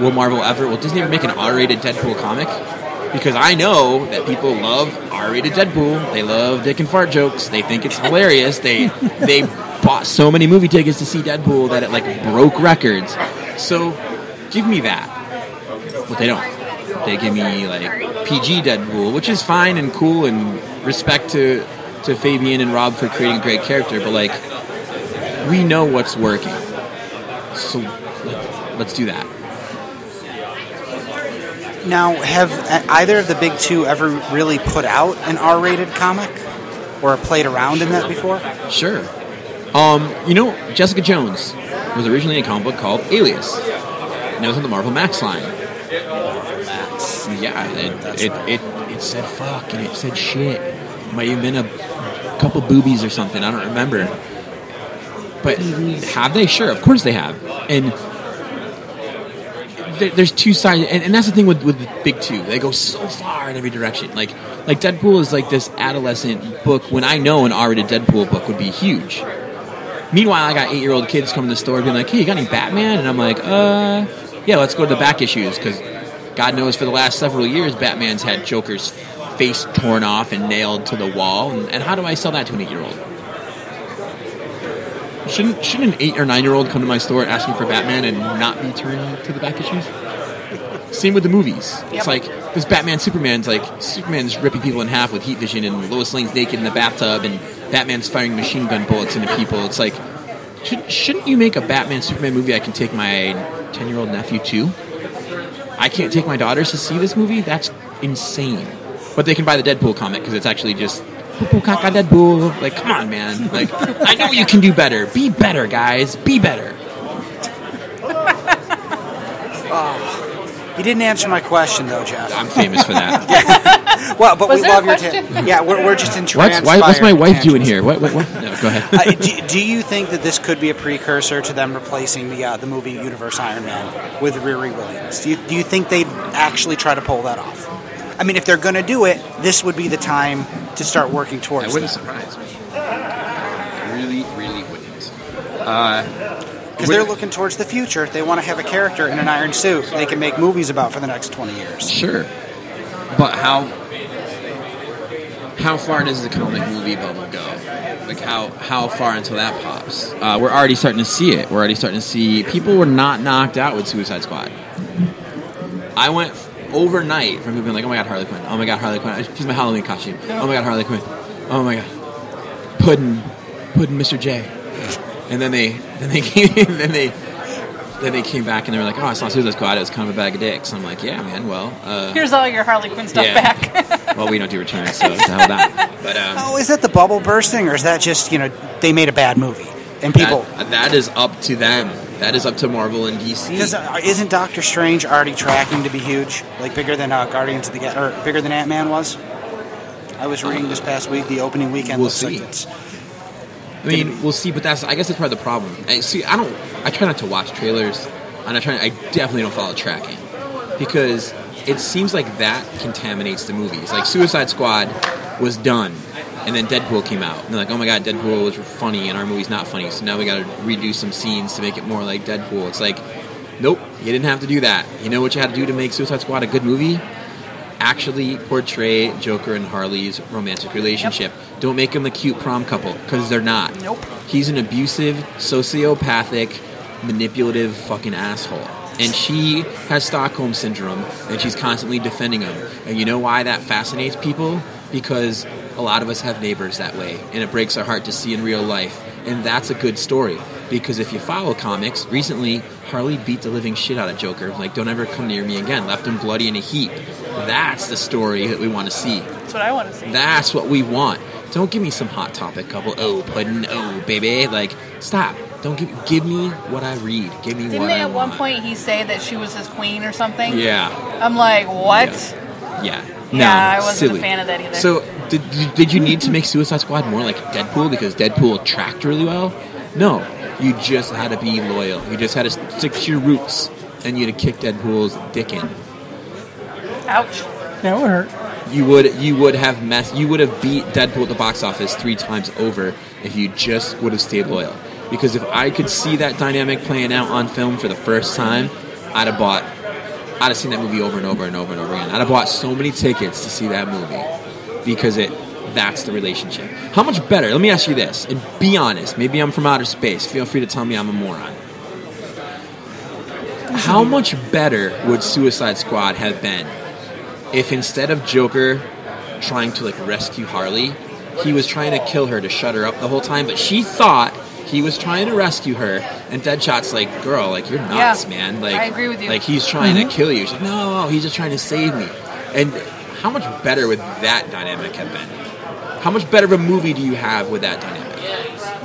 will Marvel ever, will Disney ever make an R-rated Deadpool comic? Because I know that people love R-rated Deadpool. They love dick and fart jokes. They think it's hilarious. They they bought so many movie tickets to see Deadpool that it like broke records. So, give me that. But they don't. They give me like PG Deadpool, which is fine and cool and respect to to Fabian and Rob for creating a great character. But like, we know what's working. So let, let's do that. Now, have either of the big two ever really put out an R-rated comic or played around in that before? Sure. Um, you know, Jessica Jones was originally a comic book called Alias, and it was on the Marvel Max line. Yeah, it it, it, it said fuck and it said shit. It might even been a couple boobies or something. I don't remember. But have they? Sure, of course they have. And there, there's two sides, and, and that's the thing with with the big two. They go so far in every direction. Like like Deadpool is like this adolescent book. When I know an R-rated Deadpool book would be huge. Meanwhile, I got eight year old kids coming to the store being like, "Hey, you got any Batman?" And I'm like, "Uh, yeah, let's go to the back issues because God knows for the last several years, Batman's had Joker's face torn off and nailed to the wall. And, and how do I sell that to an eight year old? Shouldn't shouldn't an eight or nine year old come to my store asking for Batman and not be turned to the back issues? Same with the movies. It's like this Batman Superman's like Superman's ripping people in half with heat vision, and Lois Lane's naked in the bathtub, and Batman's firing machine gun bullets into people. It's like, should, shouldn't you make a Batman Superman movie I can take my ten year old nephew to? I can't take my daughters to see this movie. That's insane. But they can buy the Deadpool comic because it's actually just Poo caca Deadpool. Like, come on, man. Like, I know you can do better. Be better, guys. Be better. Oh. You didn't answer my question, though, Jeff. I'm famous for that. Well, but Was we there a love your question? ta- Yeah, we're, we're just What's, entranced. why, what's my wife doing here? What? What? what? No, go ahead. Uh, do, do you think that this could be a precursor to them replacing the uh, the movie universe Iron Man with Riri Williams? Do you, do you think they'd actually try to pull that off? I mean, if they're going to do it, this would be the time to start working towards. That wouldn't that. surprise me. Really, really wouldn't. Uh, Because they're looking towards the future. They want to have a character in an iron suit they can make movies about for the next 20 years. Sure, but how how far does the comic movie bubble go? Like how how far until that pops? Uh, we're already starting to see it. We're already starting to see people were not knocked out with Suicide Squad. I went overnight from people being like, "Oh my god, Harley Quinn! Oh my god, Harley Quinn! She's my Halloween costume! Oh my god, Harley Quinn! Oh my god, Puddin, Puddin, Mr. J." And then they then they came then they then they came back and they were like, "Oh, I saw Suicide Squad. It was kind of a bag of dicks." I'm like, "Yeah, man. Well, uh, Here's all your Harley Quinn stuff Yeah. back. well, we don't do returns, so to hell with that." But um, Oh, is that the bubble bursting, or is that just you know they made a bad movie and people? that, that is up to them. That is up to Marvel and DC. Because uh, isn't Doctor Strange already tracking to be huge, like bigger than uh, Guardians of the Ga- or bigger than Ant Man was? I was reading this past week the opening weekend. We'll looks like see. I mean, we'll see, but that's I guess that's part of the problem. I see. I don't. I try not to watch trailers, and I try. I definitely don't follow tracking because it seems like that contaminates the movies. Like Suicide Squad was done, and then Deadpool came out, and they're like, "Oh my god, Deadpool was funny, and our movie's not funny." So now we got to redo some scenes to make it more like Deadpool. It's like, nope, you didn't have to do that. You know what you had to do to make Suicide Squad a good movie? Actually portray Joker and Harley's romantic relationship. Don't make them a cute prom couple because they're not. Nope. He's an abusive, sociopathic, manipulative fucking asshole. And she has Stockholm syndrome, and she's constantly defending him. And you know why that fascinates people? Because a lot of us have neighbors that way, and it breaks our heart to see in real life. And that's a good story. Because if you follow comics, recently Harley beat the living shit out of Joker. Like, don't ever come near me again. Left him bloody in a heap. That's the story that we want to see. That's what I want to see. That's what we want. Don't give me some hot topic couple. Oh, pudding. Oh, baby. Like, stop. Don't give give me what I read. Give me Didn't what they I at one point he say that she was his queen or something? Yeah, I'm like, what? yeah. Yeah, no, I wasn't silly. a fan of that either. So, did, did you need to make Suicide Squad more like Deadpool because Deadpool tracked really well? No, you just had to be loyal. You just had to stick to your roots, and you had to kick Deadpool's dick in. Ouch. That would hurt. You would you would have mess you would have beat Deadpool at the box office three times over if you just would have stayed loyal. Because if I could see that dynamic playing out on film for the first time, I'd have bought I'd have seen that movie over and over and over and over again. I'd have bought so many tickets to see that movie because it that's the relationship. How much better? Let me ask you this, and be honest. Maybe I'm from outer space. Feel free to tell me I'm a moron. How much better would Suicide Squad have been if instead of Joker trying to like rescue Harley, he was trying to kill her to shut her up the whole time, but she thought he was trying to rescue her, and Deadshot's like, "Girl, like you're nuts, Yeah, man. Like, I agree with you. Like he's trying to mm-hmm. kill you." She's like, "No, he's just trying to save me." And how much better would that dynamic have been? How much better of a movie do you have with that dynamic?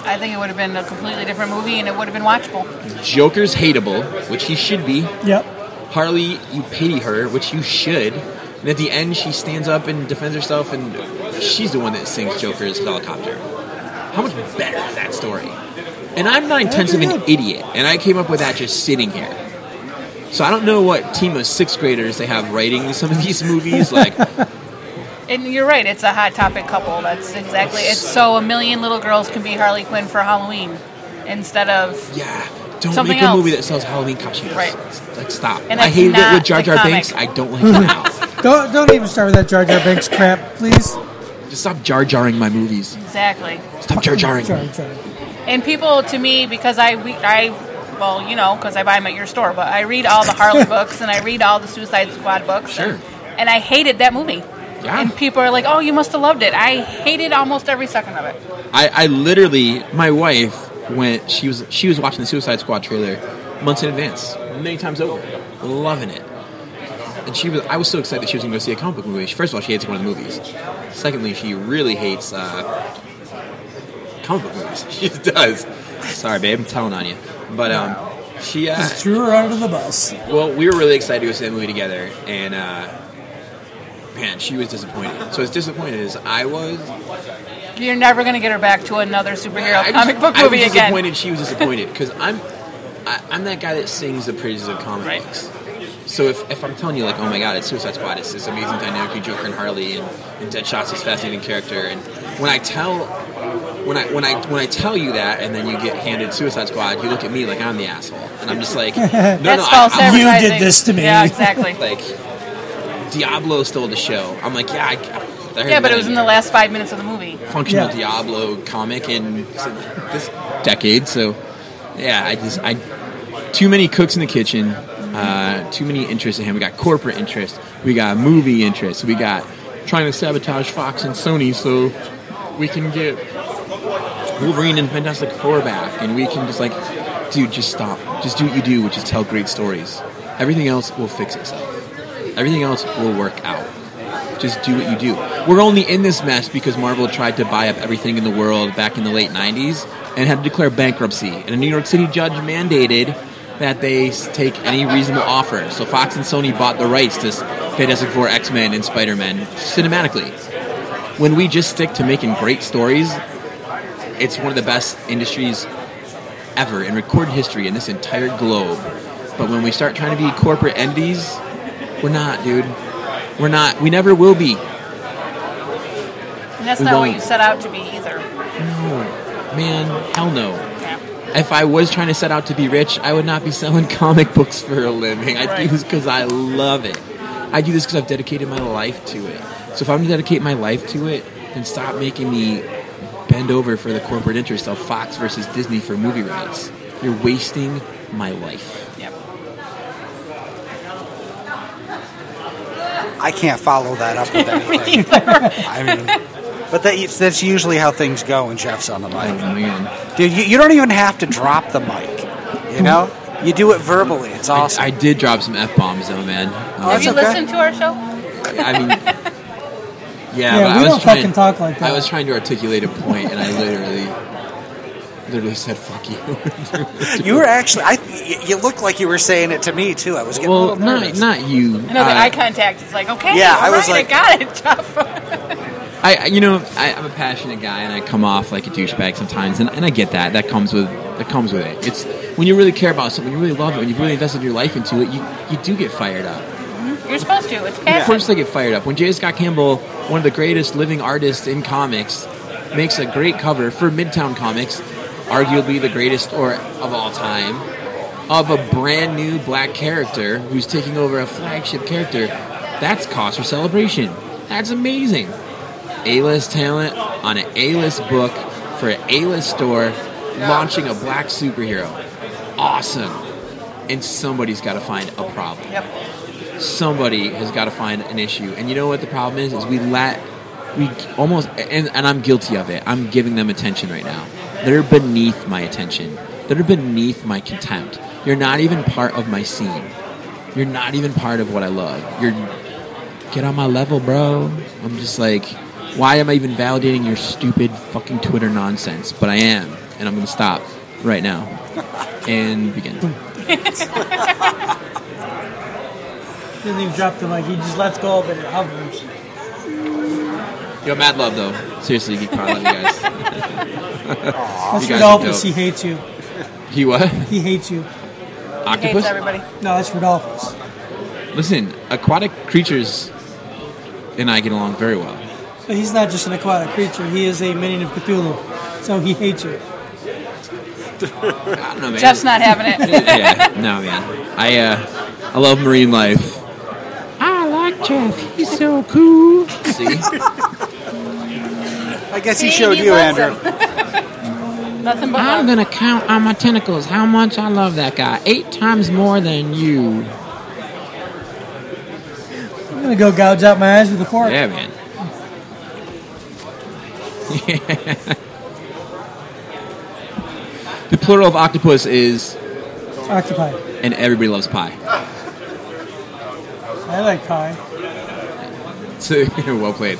I think it would have been a completely different movie and it would have been watchable. Joker's hateable, which he should be. Yep. Harley, you pity her, which you should. And at the end, she stands up and defends herself, and she's the one that sinks Joker's helicopter. How much better is that story? And I'm not intensive an idiot, and I came up with that just sitting here. So I don't know what team of sixth graders they have writing some of these movies. Like, And you're right, it's a hot topic couple. That's exactly it's so a million little girls can be Harley Quinn for Halloween instead of yeah, don't Something make a movie that sells Halloween costumes. Right. Like, stop. And I that's hated it with Jar Jar comic. Binks. I don't like it now. Don't don't even start with that Jar Jar Binks crap, please. Just stop jar jarring my movies. exactly. Stop jar jarring. Jar Jar. And people to me because I we, I well, you know, because I buy them at your store, but I read all the Harley books and I read all the Suicide Squad books. Sure. And I hated that movie. Yeah. And people are like, "Oh, you must have loved it." I hated almost every second of it. I, I literally, my wife went. She was she was watching the Suicide Squad trailer months in advance, many times over, loving it. And she was. I was so excited that she was going to go see a comic book movie. She, first of all, she hates one of the movies. Secondly, she really hates uh, comic book movies. She does. Sorry, babe, I'm telling on you. But um, she. Uh, Just threw her under the bus. well, we were really excited to go see that movie together, and uh, man, she was disappointed. So as disappointed as I was, You're never going to get her back to another superhero I comic just- book I movie was again. disappointed she was disappointed because I'm I, I'm that guy that sings the praises of comic Right. books. So if, if I'm telling you like, oh my god, it's Suicide Squad, it's this amazing dynamic between Joker and Harley, and, and Deadshot's this fascinating character, and when I tell when I when I when I tell you that, and then you get handed Suicide Squad, you look at me like I'm the asshole, and I'm just like, no, That's no, false I, I'm You did this to me. Yeah, exactly. like Diablo stole the show. I'm like, yeah, I, I yeah, but it was in the last five minutes of the movie. functional Yeah. Diablo comic in this decade. So, yeah, I just I too many cooks in the kitchen, uh, too many interests in him. We got corporate interests, we got movie interests, we got trying to sabotage Fox and Sony so we can get Wolverine and Fantastic Four back, and we can just like, dude, just stop, just do what you do, which is tell great stories. Everything else will fix itself. Everything else will work out. Just do what you do. We're only in this mess because Marvel tried to buy up everything in the world back in the late 90s and had to declare bankruptcy. And a New York City judge mandated that they take any reasonable offer. So Fox and Sony bought the rights to Fantastic Four, X Men, and Spider Man cinematically. When we just stick to making great stories, it's one of the best industries ever in recorded history in this entire globe. But when we start trying to be corporate entities, we're not, dude. We're not. We never will be. And that's We not what won't. you set out to be either. No, man, hell no. Yeah. If I was trying to set out to be rich, I would not be selling comic books for a living. I do this because I love it. I do this because I've dedicated my life to it. So if I'm going to dedicate my life to it, then stop making me bend over for the corporate interest of Fox versus Disney for movie rights. You're wasting my life. Yep. I can't follow that up with anything. I mean, but that, that's usually how things go when Jeff's on the mic. Oh, man. Dude, you, you don't even have to drop the mic. You know, you do it verbally. It's awesome. I did drop some f bombs though, man. Oh, Have you okay. listened to our show? I mean, yeah, Yeah, but I we was don't trying, fucking talk like that. I was trying to articulate a point, and I literally, literally said "fuck you." you were actually, I, you look like you were saying it to me too. I was getting a well, little not nervous. not you. I know the Uh, eye contact is like, okay, Yeah, all I was right, like- I got it, Jeff. I, you know, I, I'm a passionate guy, and I come off like a douchebag sometimes, and, and I get that. That comes with that comes with it. It's when you really care about something, you really love it, when you've really invested your life into it, you you do get fired up. Mm-hmm. You're supposed to. It's Of passion. course, I get fired up when J. Scott Campbell, one of the greatest living artists in comics, makes a great cover for Midtown Comics, arguably the greatest or of all time, of a brand new black character who's taking over a flagship character. That's cause for celebration. That's amazing. A-list talent on an A-list book for an A-list store, launching a black superhero. Awesome. And somebody's got to find a problem Yep. somebody has got to find an issue. And you know what the problem is? Is we let we almost and, and I'm guilty of it. I'm giving them attention right now. They're beneath my attention. They're beneath my contempt. You're not even part of my scene. You're not even part of what I love. You're get on my level, bro. I'm just like, why am I even validating your stupid fucking Twitter nonsense? But I am, and I'm gonna stop right now and begin. He doesn't even drop the mic. He just lets go of it and hovers. Yo, mad love though. Seriously, Geek Pod, love you guys. That's You guys Rodolphus. He hates you. He what? He hates you. Hates Octopus? everybody. No, that's Rodolphus. Listen, aquatic creatures and I get along very well. But he's not just an aquatic creature. He is a minion of Cthulhu. So he hates you. I don't know, man. Jeff's not having it. yeah, no, man. I uh, I love marine life. I like Jeff. He's so cool. See, I guess he See, showed he you, loves Andrew. Nothing but I'm love. gonna count on my tentacles how much I love that guy. Eight times more than you. I'm gonna go gouge out my eyes with a fork. Yeah, man. the plural of octopus is, Octopi. and everybody loves pie. I like pie. So well played,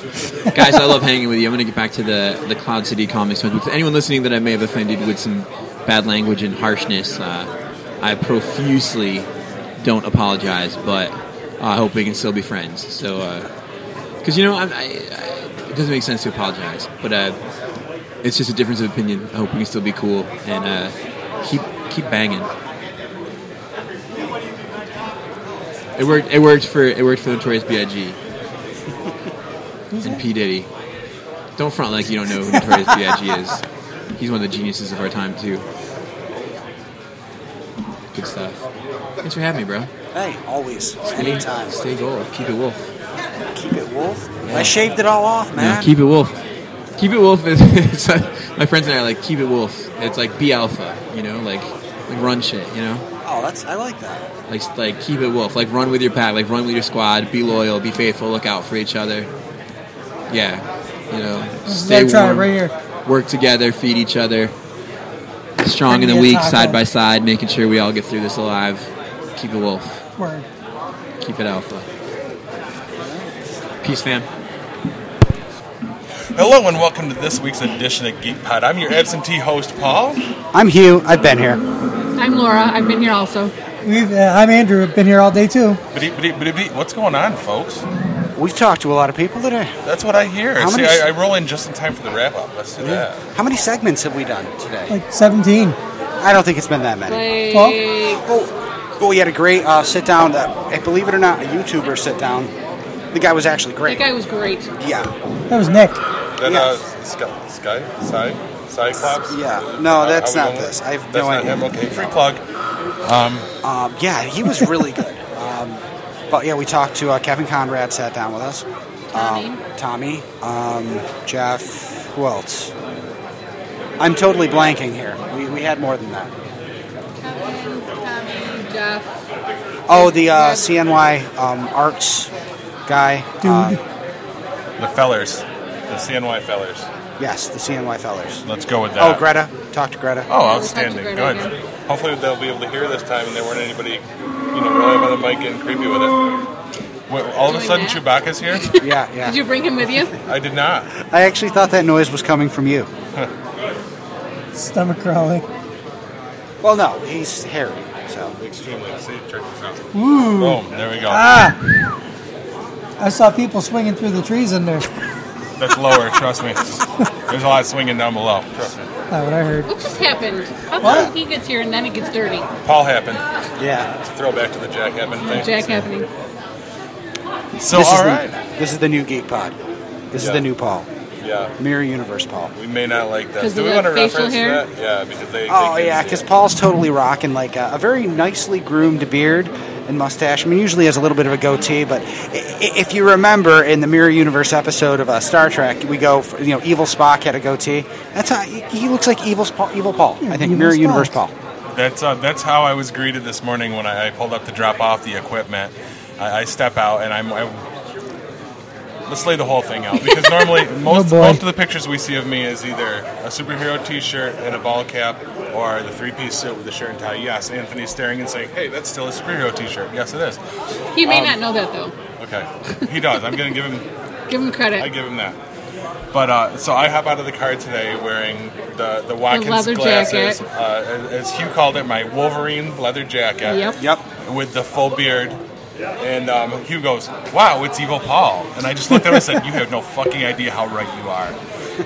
guys. I love hanging with you. I'm going to get back to the the Cloud City comics. With anyone listening that I may have offended with some bad language and harshness, uh, I profusely don't apologize. But I hope we can still be friends. So, because you know, I, I, it doesn't make sense to apologize, but uh, it's just a difference of opinion. I hope we can still be cool and uh, keep keep banging. It worked. It worked for it worked for Notorious B.I.G. and P Diddy. Don't front like you don't know who Notorious B.I.G. is. He's one of the geniuses of our time too. Good stuff. Thanks for having me, bro. Hey, always. Stay, Anytime. stay gold. Keep it wolf. Keep it wolf. I shaved it all off, man. No, keep it wolf. Keep it wolf is it's like, my friends and I are like keep it wolf. It's like be alpha, you know, like like run shit, you know. oh, that's I like that. Like like keep it wolf. Like run with your pack. Like run with your squad. Be loyal. Be faithful. Look out for each other. Yeah, you know. Stay Stay warm. right here. Work together. Feed each other. Strong Bring in the weak, side by side, making sure we all get through this alive. Keep it wolf. Word. Keep it alpha. Peace, fam. Hello and welcome to this week's edition of Geek Pod. I'm your absentee host, Paul. I'm Hugh. I've been here. I'm Laura. I've been here also. We've, uh, I'm Andrew. I've been here all day too. Biddy, biddy, biddy, biddy. What's going on, folks? We've talked to a lot of people today. That's what I hear. How See, many- I, I roll in just in time for the wrap up. Let's do that. How many segments have we done today? Like 17. I don't think it's been that many. Well, Oh, oh, we had a great uh, sit down. Uh, believe it or not, a YouTuber sit down. The guy was actually great. That guy was great. Yeah, that was Nick. That Yes. uh, Sky, Sky, Side, Cyclops. yeah. No, Uh, that's are not going with- this. I have That's no not idea. him. Okay, free plug. Um, Um, yeah, he was really good. Um, but yeah, we talked to uh, Kevin Conrad, sat down with us. Tommy. Um, Tommy, um, Jeff, who else? I'm totally blanking here. We, we had more than that. Kevin, Tommy, Jeff. Oh, the uh, CNY um, Arts guy. Dude. Uh, The fellers. The CNY fellers. yes, the CNY fellers. Let's go with that. Oh. Greta. Talk to Greta. Oh, outstanding. Greta Good. again. Hopefully they'll be able to hear this time and there weren't anybody, you know, really by the mic getting creepy with it. Wait, all of a sudden that? Chewbacca's here? Yeah, yeah. Did you bring him with you? I did not. I actually thought that noise was coming from you. Stomach crawling. Well, no, he's hairy, so. Extremely. See, check this out. Ooh. Boom. There we go. Ah! I saw people swinging through the trees in there. That's lower, trust me. There's a lot swinging down below. Trust me. That's what I heard. What just happened? How What? come he gets here and then it gets dirty? Paul happened. Yeah. Throw back to the Jack Happen thing. Jack happening. So, this, is the, this is the new Geek Pod. This is Yeah. the new Paul. Yeah. Mirror Universe Paul. We may not like that. 'Cause Do of we the want to facial reference hair? that? Yeah, because they. Oh, they yeah, because. Paul's totally rocking like a, a very nicely groomed beard and mustache. I mean, usually has a little bit of a goatee, but i- i- if you remember in the Mirror Universe episode of uh, Star Trek, we go, for, you know, Evil Spock had a goatee. That's how he, he looks like Evil, Sp- Evil Paul. I think Evil Mirror Spock. Universe Paul. That's uh, that's how I was greeted this morning when I, I pulled up to drop off the equipment. I, I step out and I'm. I, let's lay the whole thing out because normally most boy. most of the pictures we see of me is either a superhero T-shirt and a ball cap or the three-piece suit with the shirt and tie. Yes, Anthony's staring and saying, "Hey, that's still a superhero T-shirt." Yes, it is. He may Um, not know that though. Okay, he does. I'm going to give him Give him credit. I give him that. But uh, so I hop out of the car today wearing the the Watkins leather glasses, uh, as Hugh called it, my Wolverine leather jacket. Yep. Yep. With the full beard. And um, Hugh goes, "Wow, it's Evil Paul." And I just looked at him and said, "You have no fucking idea how right you are."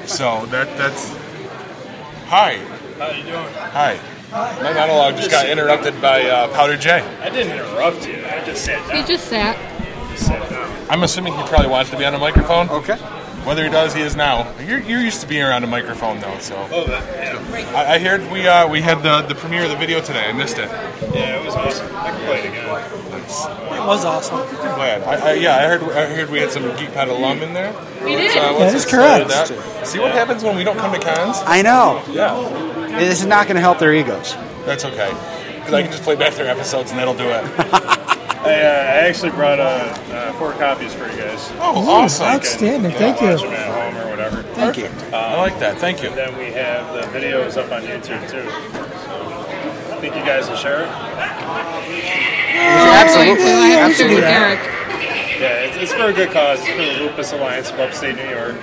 So that that's. Hi. How you doing? Hi. My monologue just got interrupted by uh, Powder J. I didn't interrupt you. I just sat He just sat. sat down. I'm assuming he probably wants to be on a microphone. Okay. Whether he does, he is now. You're, you're used to being around a microphone, though, so. Oh, that, yeah. I, I heard we uh, we had the, the premiere of the video today. I missed it. Yeah, it was awesome. I can play it again. It was awesome. I'm glad. I, I, yeah, I heard I heard we had some GeekPod alum in there. We did. So I That is correct. that. See what happens when we don't come to cons? I know. Yeah, This is not going to help their egos. that's okay. Because I can just play back their episodes and that'll do it. I, uh, I actually brought uh, uh, four copies for you guys. Oh, Ooh, awesome! Outstanding. You Thank can watch you. them at home or whatever. Thank you. I like that. Thank you. And then we have the videos up on YouTube too. So, I think you guys will share it. Absolutely. I have to share Absolutely. Eric. Yeah, it's, it's for a good cause. It's for the Lupus Alliance of Upstate New York,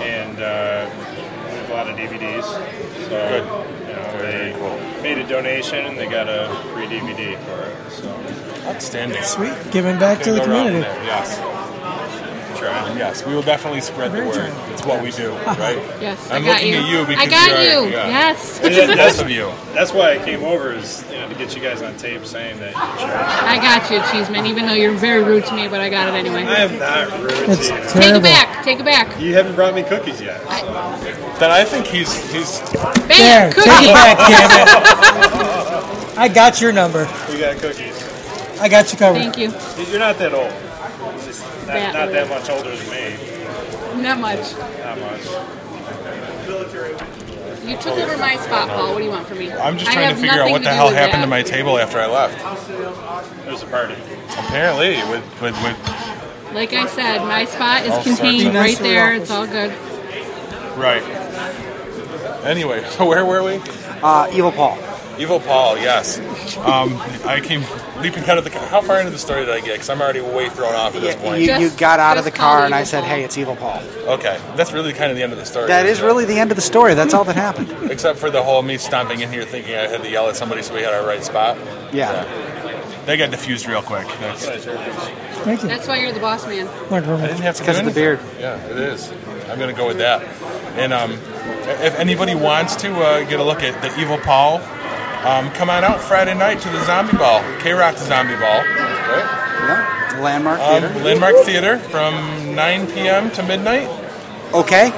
and uh, we have a lot of DVDs. So you know, they made a donation and they got a free DVD for it. So Outstanding. Sweet. Giving back to the community. Yes. try. Yes, we will definitely spread the word. true. It's what we do, right? Yes, I'm I got looking you. at you because I got you're, you. yeah. Yes. Yeah, Both that's, of you. that's why I came over is you know to get you guys on tape saying that. I got you, Cheeseman. Even though you're very rude to me, but I got it anyway. I am not rude It's to you. Take it back. Take it back. You haven't brought me cookies yet. Then I think he's he's Bam. There, cookie. take it back, damn it. I got your number. We got cookies. I got you covered. Thank you. You're not that old. Just not, That not that much older than me. Not much. Not much. You took over my spot, Paul. What do you want from me? I'm just I trying to have figure out nothing what the hell happened that. to my table after I left. There's a party. Apparently, with with, with Like I said, my spot is All sorts contained right there. It's all good. right. Anyway, so where were we? Uh, Evil Paul. Evil Paul, yes. Um, I came leaping out of the car. How far into the story did I get? Because I'm already way thrown off at this point. you, Just- you got out of the car and I said, Paul. hey, it's Evil Paul. Okay, that's really kind of the end of the story. That is it? really the end of the story. That's all that happened. Except for the whole me stomping in here thinking I had to yell at somebody so we had our right spot. Yeah. They got diffused real quick. That's, Thank you. That's why you're the boss man. Thank you very didn't have to because of the anything. Yeah, it is. I'm going to go with that. And um, if anybody wants to uh, get a look at the Evil Paul, um, come on out Friday night to the Zombie Ball, K Rock Zombie Ball. Right? Yeah. Landmark Um, Theater. Landmark Theater from 9 p.m. to midnight. okay.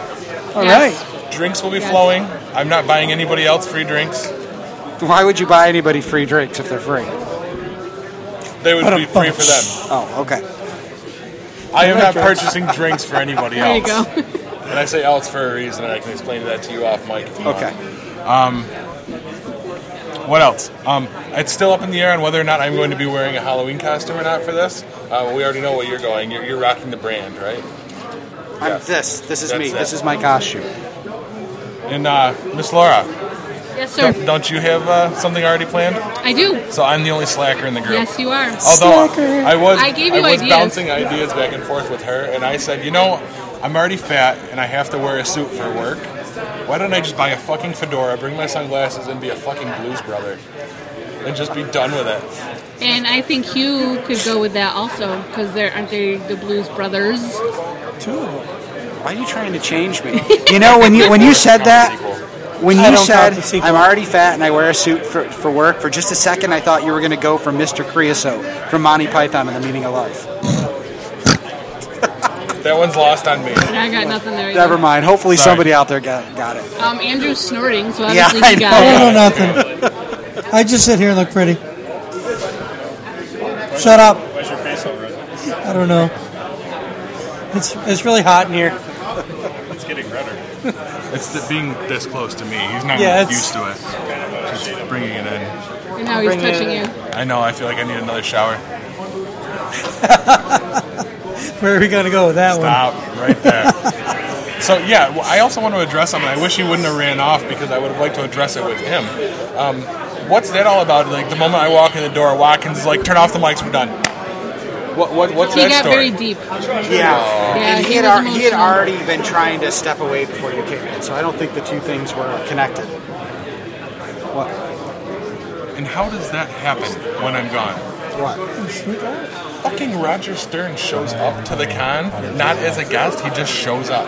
All Yes. right. Drinks will be Yes. flowing. I'm not buying anybody else free drinks. Why would you buy anybody free drinks if they're free? they would be free for them. Oh, okay. I am not purchasing drinks for anybody else. There you else. go. And I say else for a reason, and I can explain that to you off mic. If you Okay. Want. Um, what else? Um, it's still up in the air on whether or not I'm going to be wearing a Halloween costume or not for this. Uh, we already know what you're going. You're, you're rocking the brand, right? I'm this. This is That's me. it. This is my costume. And uh, Miss Laura, Yes, sir. don't, don't you have uh, something already planned? I do. So I'm the only slacker in the group. Yes, you are. Although I was, I gave you I was ideas. bouncing ideas back and forth with her, and I said, you know, I'm already fat and I have to wear a suit for work. Why don't I just buy a fucking fedora, bring my sunglasses, and be a fucking blues brother, and just be done with it? And I think Hugh could go with that also because they're aren't they the Blues Brothers? Too. Why are you trying to change me? You know, when you when you said that, when you said count the sequel. I'm already fat and I wear a suit for, for work, for just a second I thought you were going to go for Mr. Creosote from Monty Python and the Meaning of Life. That one's lost on me. I got nothing there. Never Either. mind. Hopefully Sorry. somebody out there got got it. Um, Andrew's snorting, so Yeah, obviously I he got I it. don't know nothing. I just sit here and look pretty. Shut up. Why's your face all red? I don't know. It's it's really hot in here. It's getting redder. It's the, being this close to me. He's not Yeah, used to it. Just bringing it in. And now he's touching you. I know. I feel like I need another shower. Where are we gonna go with that one? Stop right there. so yeah, well, I also want to address something. I wish he wouldn't have ran off because I would have liked to address it with him. Um, what's that all about? Like the moment I walk in the door, Watkins is like, "Turn off the mics, we're done." What, what what's He that got story? very deep. Yeah. Yeah, and he, he had, was al- he had already been trying to step away before you came in, so I don't think the two things were connected. What? And how does that happen when I'm gone? What? Fucking Roger Stern shows up to the con, not as a guest. He just shows up.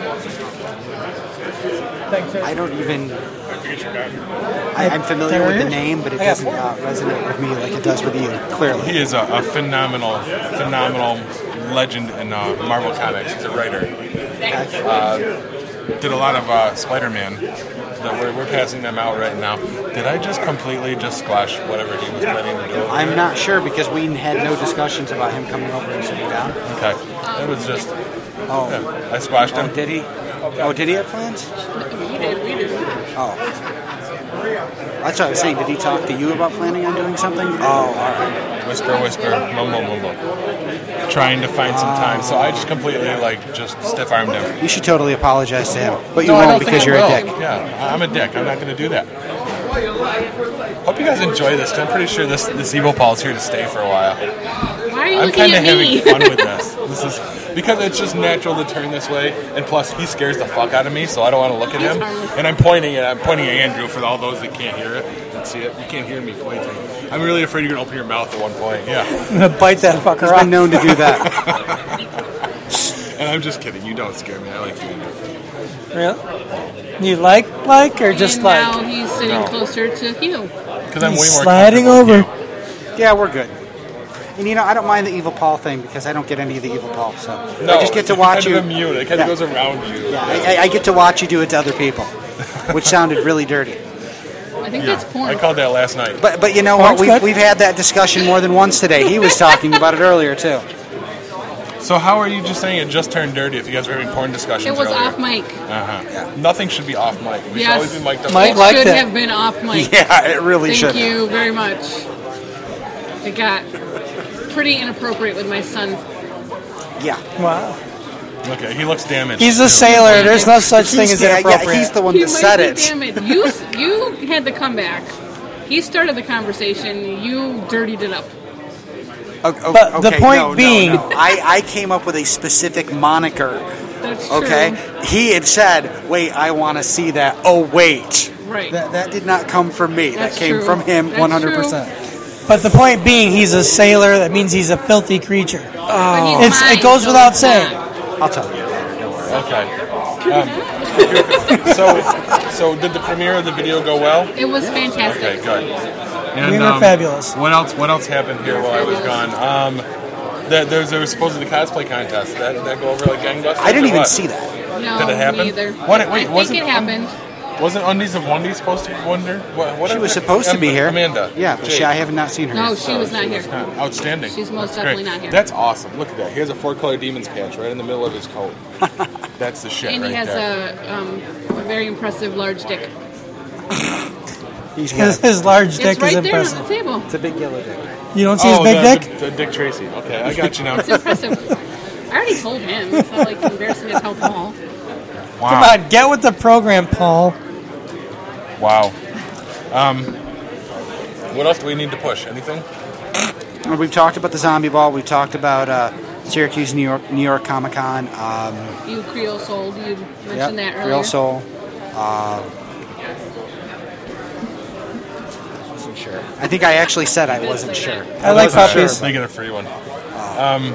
I don't even. I figured you got I, I'm familiar with the name, but it doesn't uh, resonate with me like it does with you. Clearly. He is a, a phenomenal, phenomenal legend in uh, Marvel Comics. He's a writer. Uh, did a lot of uh, Spider-Man. That we're, we're passing them out right now. Did I just completely just squash whatever he was planning to do? over I'm there? not sure because we had no discussions about him coming over and sitting down. Okay. It was just. Oh, yeah, I squashed oh, him. oh did he? Oh, did he have plans? We did, we did. Oh. That's what I was saying. Did he talk to you about planning on doing something? Oh, all right. Whisper, whisper, mumble, mumble. Trying to find some time. So I just completely, like, just stiff armed him. You should totally apologize to him, but you No, I won't don't think because I you're a dick. Yeah, I'm a dick. I'm not going to do that. Hope you guys enjoy this. 'cause I'm pretty sure this this evil Paul's here to stay for a while. Why are you I'm looking kind of at having me? fun with this. This is because it's just natural to turn this way, and plus he scares the fuck out of me, so I don't want to look at him. And I'm pointing at I'm pointing at Andrew for all those that can't hear it and see it. You can't hear me pointing. I'm really afraid you're gonna open your mouth at one point. Yeah. I'm gonna bite that fucker He's off. been known to do that. And I'm just kidding. You don't scare me. I like you. Really? You like like or just and like? now he's sitting No. closer to Hugh. Because I'm way more sliding over. Yeah, we're good. And you know, I don't mind the evil Paul thing because I don't get any of the evil Paul, so No, I just get to it's watch kind you. Of immune. It kind Yeah. of goes around you. Yeah, I, I- I get to watch you do it to other people, which sounded really dirty. I think Yeah. that's porn. I called that last night. But but you know Porn's what? We've, good. we've had that discussion more than once today. He was talking about it earlier too. So how are you just saying it just turned dirty if you guys were having porn discussions it was earlier? off mic. Uh-huh. Yeah. Nothing should be off mic. We should always be mic'd up. Mike it liked should it. have been off mic. Yeah, it really Thank should. Thank you very much. It got pretty inappropriate with my son. Yeah. Wow. Okay, he looks damaged. He's a sailor. There's no such thing as yeah, inappropriate. yeah, he's the one He that said it. Damn it! You you had the comeback. He started the conversation. You dirtied it up. O- o- But the point no, no, being- no. I, I came up with a specific moniker. That's true. Okay, he had said, "Wait, I want to see that." Oh, wait, Right. that that did not come from me. That's that came true. from him, one hundred percent. But the point being, he's a sailor. That means he's a filthy creature. But he's It's, it goes without saying. I'll tell you later. Don't worry. Okay. Um, so, so did the premiere of the video go well? It was fantastic. Okay, good. And, We were fabulous. What else? What else happened here while I was gone? Um, that there was, there was supposedly cosplay contest. That did that go over like gangbusters? I didn't even what? see that. No, Did it happen? me either. What- wait, I wasn't- think it happened. Wasn't Undies of Wendy supposed to wonder? What, what She was it? supposed to be here. Amanda. Yeah, but she, I have not seen her. No, yet. she was not here. Outstanding. She's most That's great. definitely not here. That's awesome. Look at that. He has a four color demons patch right in the middle of his coat. That's the shit and right he has there. a, um, a very impressive large dick. He's His, his large dick it's right is there on impressive. the table. It's a big yellow dick. You don't see oh, his big the, dick? The, the Dick Tracy. Okay, I got you now. It's impressive. I already told him. It's not like embarrassing to tell Paul. Wow. Come on, get with the program, Paul. Wow. Um, what else do we need to push? Anything? Well, We've talked about the zombie ball. We've talked about uh, Syracuse, New York, New York Comic Con. Um, You Creole Soul. You mentioned yep, that earlier. Real Soul. Uh, wasn't sure. I think I actually said I wasn't sure. I like wasn't puppies. They get a free one. Um,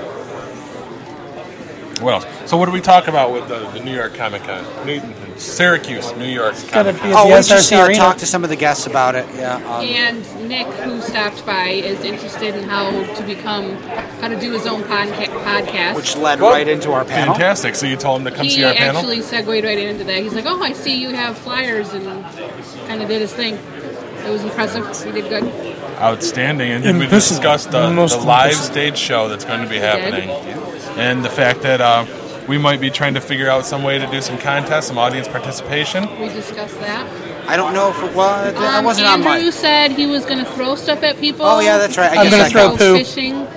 what else? So what do we talk about with the, the New York Comic Con? New- Syracuse, New York. gotta Comic be Con. Oh, the we just SRC uh, Arena. talked to some of the guests about it. Yeah. Um, And Nick, who stopped by, is interested in how to become, how to do his own podca- podcast. which led Well, right into our panel. Fantastic. So you told him to come he see our panel? He actually segued right into that. He's like, "Oh, I see you have flyers," and kind of did his thing. It was impressive. He did good. Outstanding. And then we discussed the, the live impressive. stage show that's going to be did. happening. And the fact that uh, we might be trying to figure out some way to do some contests, some audience participation. We discussed that. I don't know if it was. I Um, wasn't on Andrew said he was going to throw stuff at people. Oh, yeah, that's right. I I'm guess gonna throw poo. Fishing,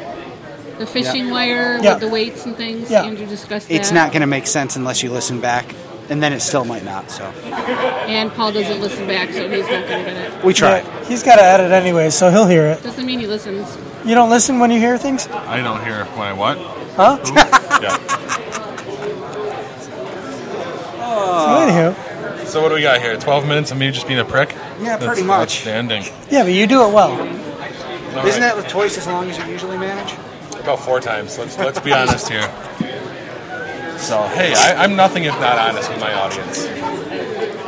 the fishing wire Yeah. with the weights and things. Yeah. Andrew discussed that. It's not going to make sense unless you listen back, and then it still might not. So And Paul doesn't listen back, so he's not going to get it. we tried. Yeah, he's got to edit anyway, so he'll hear it. Doesn't mean he listens. You don't listen when you hear things? I don't hear when I what? Huh? Yeah. Anywho. So what do we got here? 12 minutes of me just being a prick? Yeah, That's pretty much. Outstanding. Yeah, but you do it well. All Isn't right. that twice as long as you usually manage? About four times. Let's let's be honest here. So hey, I, I'm nothing if not honest with my audience.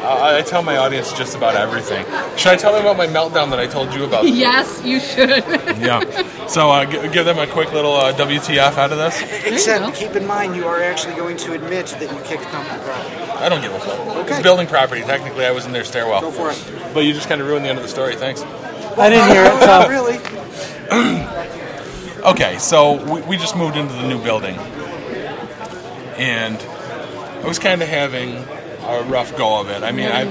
I, I tell my audience just about everything. Should I tell them about my meltdown that I told you about? yes, you should. yeah. So uh, g- give them a quick little uh, WTF out of this. Except keep in mind you are actually going to admit that you kicked company property. I don't give a fuck. Okay. It's building property. Technically, I was in their stairwell. Go for it. But you just kind of ruined the end of the story. Thanks. I didn't hear it, so. really. Okay, so we, we just moved into the new building, and I was kind of having a rough go of it. I mean, I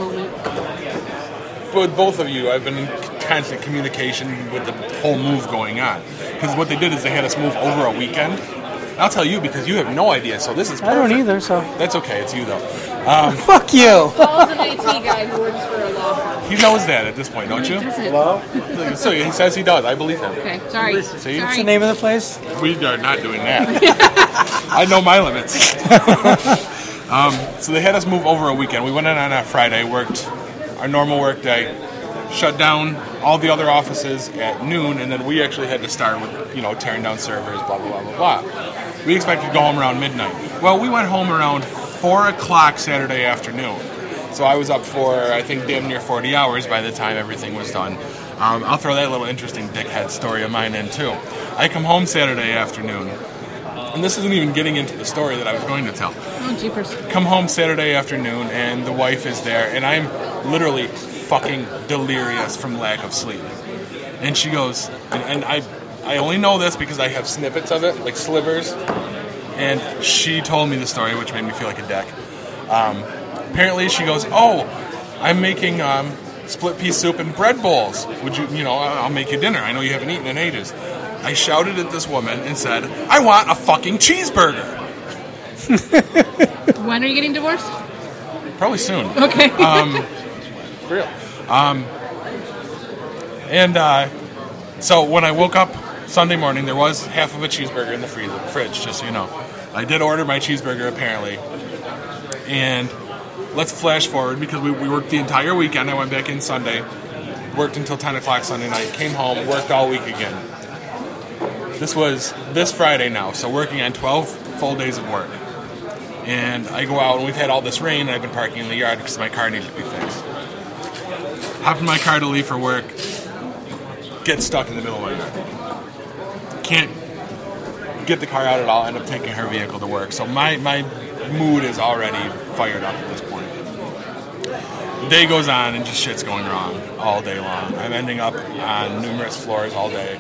with both of you, I've been in constant communication with the whole move going on. Because what they did is they had us move over a weekend. I'll tell you because you have no idea, so this is I don't either, so. That's okay, it's you though. Um, Fuck you! Paul's an IT guy who works for a law firm. he knows that at this point, don't you? Does it? So he says he does. I believe him. Okay, sorry. See? What's the Sorry. name of the place? We are not doing that. I know my limits. um, so they had us move over a weekend. We went in on a Friday, worked our normal work day, shut down all the other offices at noon, and then we actually had to start with, you know, tearing down servers, blah, blah, blah, blah, blah. We expected to go home around midnight. Well, we went home around 4 o'clock Saturday afternoon. So I was up for, I think, damn near 40 hours by the time everything was done. Um, I'll throw that little interesting dickhead story of mine in, too. I come home Saturday afternoon, and this isn't even getting into the story that I was going to tell Oh, jeepers. come home Saturday afternoon and the wife is there and I'm literally fucking delirious from lack of sleep. And she goes, and, and I, I only know this because I have snippets of it, like slivers. And she told me the story, which made me feel like a dick. Um, apparently, she goes, "Oh, I'm making um, split pea soup and bread bowls. Would you, you know, I'll make you dinner. I know you haven't eaten in ages." I shouted at this woman and said, "I want a fucking cheeseburger." When are you getting divorced? Probably soon. Okay. Um, for real. Um, and uh, so when I woke up Sunday morning, there was half of a cheeseburger in the freezer, fridge, just so you know. I did order my cheeseburger apparently. And let's flash forward because we, we worked the entire weekend. I went back in Sunday, worked until 10 o'clock Sunday night, came home, worked all week again. This was this Friday now, so working on 12 full days of work. And I go out, and we've had all this rain, and I've been parking in the yard because my car needed to be fixed. Hop in my car to leave for work, get stuck in the middle of my yard. Can't get the car out at all, end up taking her vehicle to work. So my, my mood is already fired up at this point. day goes on and just shit's going wrong all day long. I'm ending up on numerous floors all day,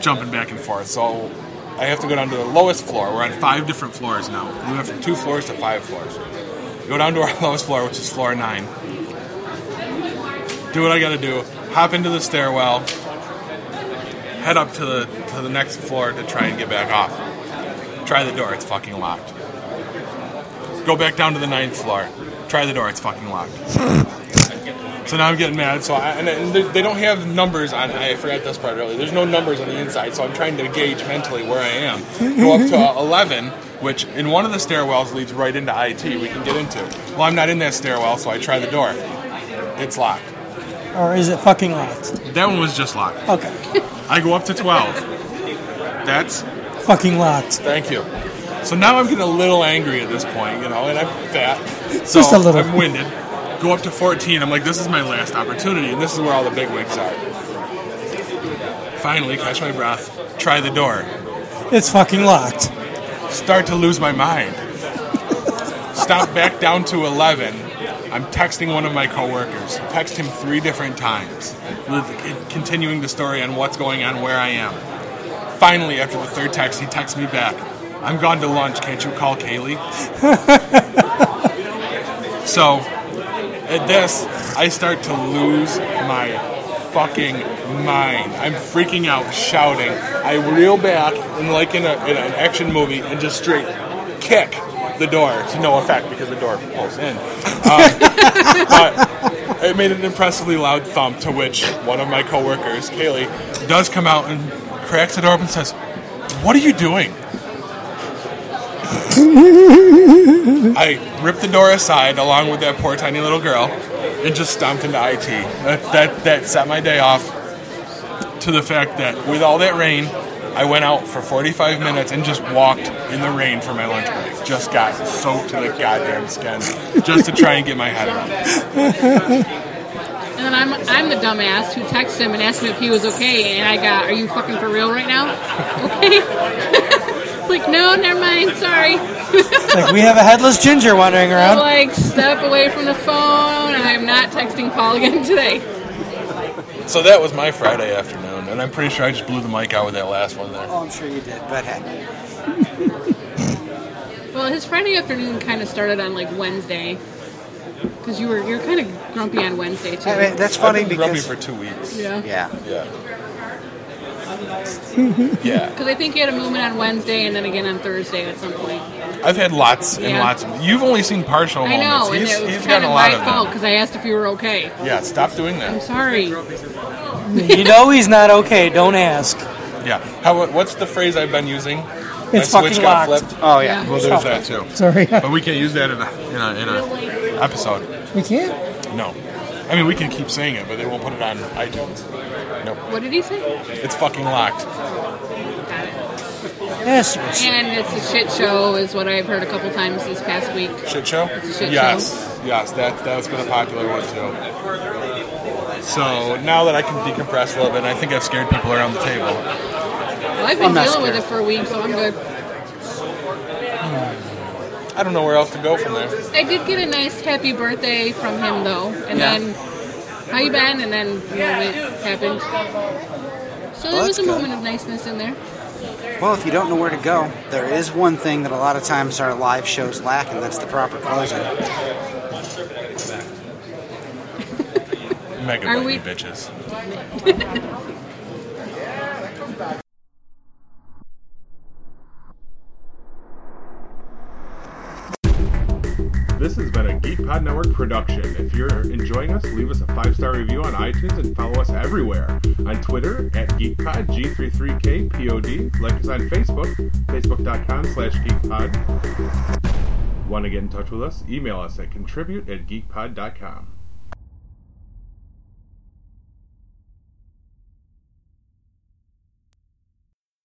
jumping back and forth. So I have to go down to the lowest floor. We're on five different floors now. We went from two floors to five floors. Go down to our lowest floor, which is floor nine. Do what I got to do. Hop into the stairwell. Head up to the to the next floor to try and get back off. Try the door. It's fucking locked. Go back down to the ninth floor. Try the door. It's fucking locked. So now I'm getting mad. So I, and, they they don't have numbers on. I forgot this part earlier. There's no numbers on the inside, so I'm trying to gauge mentally where I am. Go up to uh, 11, which in one of the stairwells leads right into IT. We can get into. Well, I'm not in that stairwell, so I try the door. It's locked. Or is it fucking locked? That one was just locked. Okay. I go up to 12. That's Fucking locked. Thank you. So now I'm getting a little angry at this point, you know, and I'm fat. So Just a little. I'm winded. Go up to 14. I'm like, this is my last opportunity, and this is where all the big wigs are. Finally, catch my breath, try the door. It's fucking locked. Start to lose my mind. Stop back down to 11. I'm texting one of my coworkers. Text him three different times, with- continuing the story on what's going on, where I am. Finally, after the third text, he texts me back. I'm gone to lunch. Can't you call Kaylee? so, at this, I start to lose my fucking mind. I'm freaking out, shouting. I reel back, and like in, a, in an action movie, and just straight kick the door to no effect because the door pulls in. Um, but it made an impressively loud thump, to which one of my coworkers, Kaylee, does come out and cracks the door open and says, What are you doing? I ripped the door aside along with that poor tiny little girl and just stomped into IT. That, that, that set my day off to the fact that with all that rain, I went out for 45 minutes and just walked in the rain for my lunch break. Just got soaked to the goddamn skin just to try and get my head around it. And then I'm I'm the dumbass who texted him and asked him if he was okay, and I got, "Are you fucking for real right now?" Okay. like, no, never mind. Sorry. Like we have a headless ginger wandering I'm around. like, step away from the phone, and I'm not texting Paul again today. So that was my Friday afternoon, and I'm pretty sure I just blew the mic out with that last one there. Oh, I'm sure you did, but hey. Well, his Friday afternoon kind of started on like Wednesday, because you were you're kind of grumpy on Wednesday too. I mean, that's funny I've been grumpy for two weeks. Yeah. yeah, Yeah. Mm-hmm. yeah. Because I think you had a movement on Wednesday and then again on Thursday at some point. I've had lots and Yeah. lots. Of, you've only seen partial I moments. know, and he's it was he's kind gotten of a lot my of fault them. because I asked if you were okay. Yeah, stop doing that. I'm sorry. you know he's not okay. Don't ask. Yeah. How? What's the phrase I've been using? It's My switch fucking got locked. flipped. Oh yeah. Well, there's that too. Sorry. But we can't use that in a in a, in a episode. We can't. No. I mean, we can keep saying it, but they won't put it on iTunes. Nope. What did he say? It's fucking locked. Yes. And it's a shit show, is what I've heard a couple times this past week. Shit show? It's a shit yes. Yes, that, that's been a popular one too. So now that I can decompress a little bit, I think I've scared people around the table. Well, I've been I'm dealing with it for a week, so I'm good. I don't know where else to go from there. I did get a nice happy birthday from him though, and Yeah. then how you been? And then you know, it happened. So there was a good. moment of niceness in there. Well, if you don't know where to go, there is one thing that a lot of times our live shows lack, and that's the proper closing. Mega Are we- bitches. This has been a Geek Pod Network production. If you're enjoying us, leave us a five star review on iTunes and follow us everywhere. On Twitter at GeekPod, G33KPOD. Like us on Facebook, Facebook.com slash GeekPod. Want to get in touch with us? Email us at contribute at geekpod.com.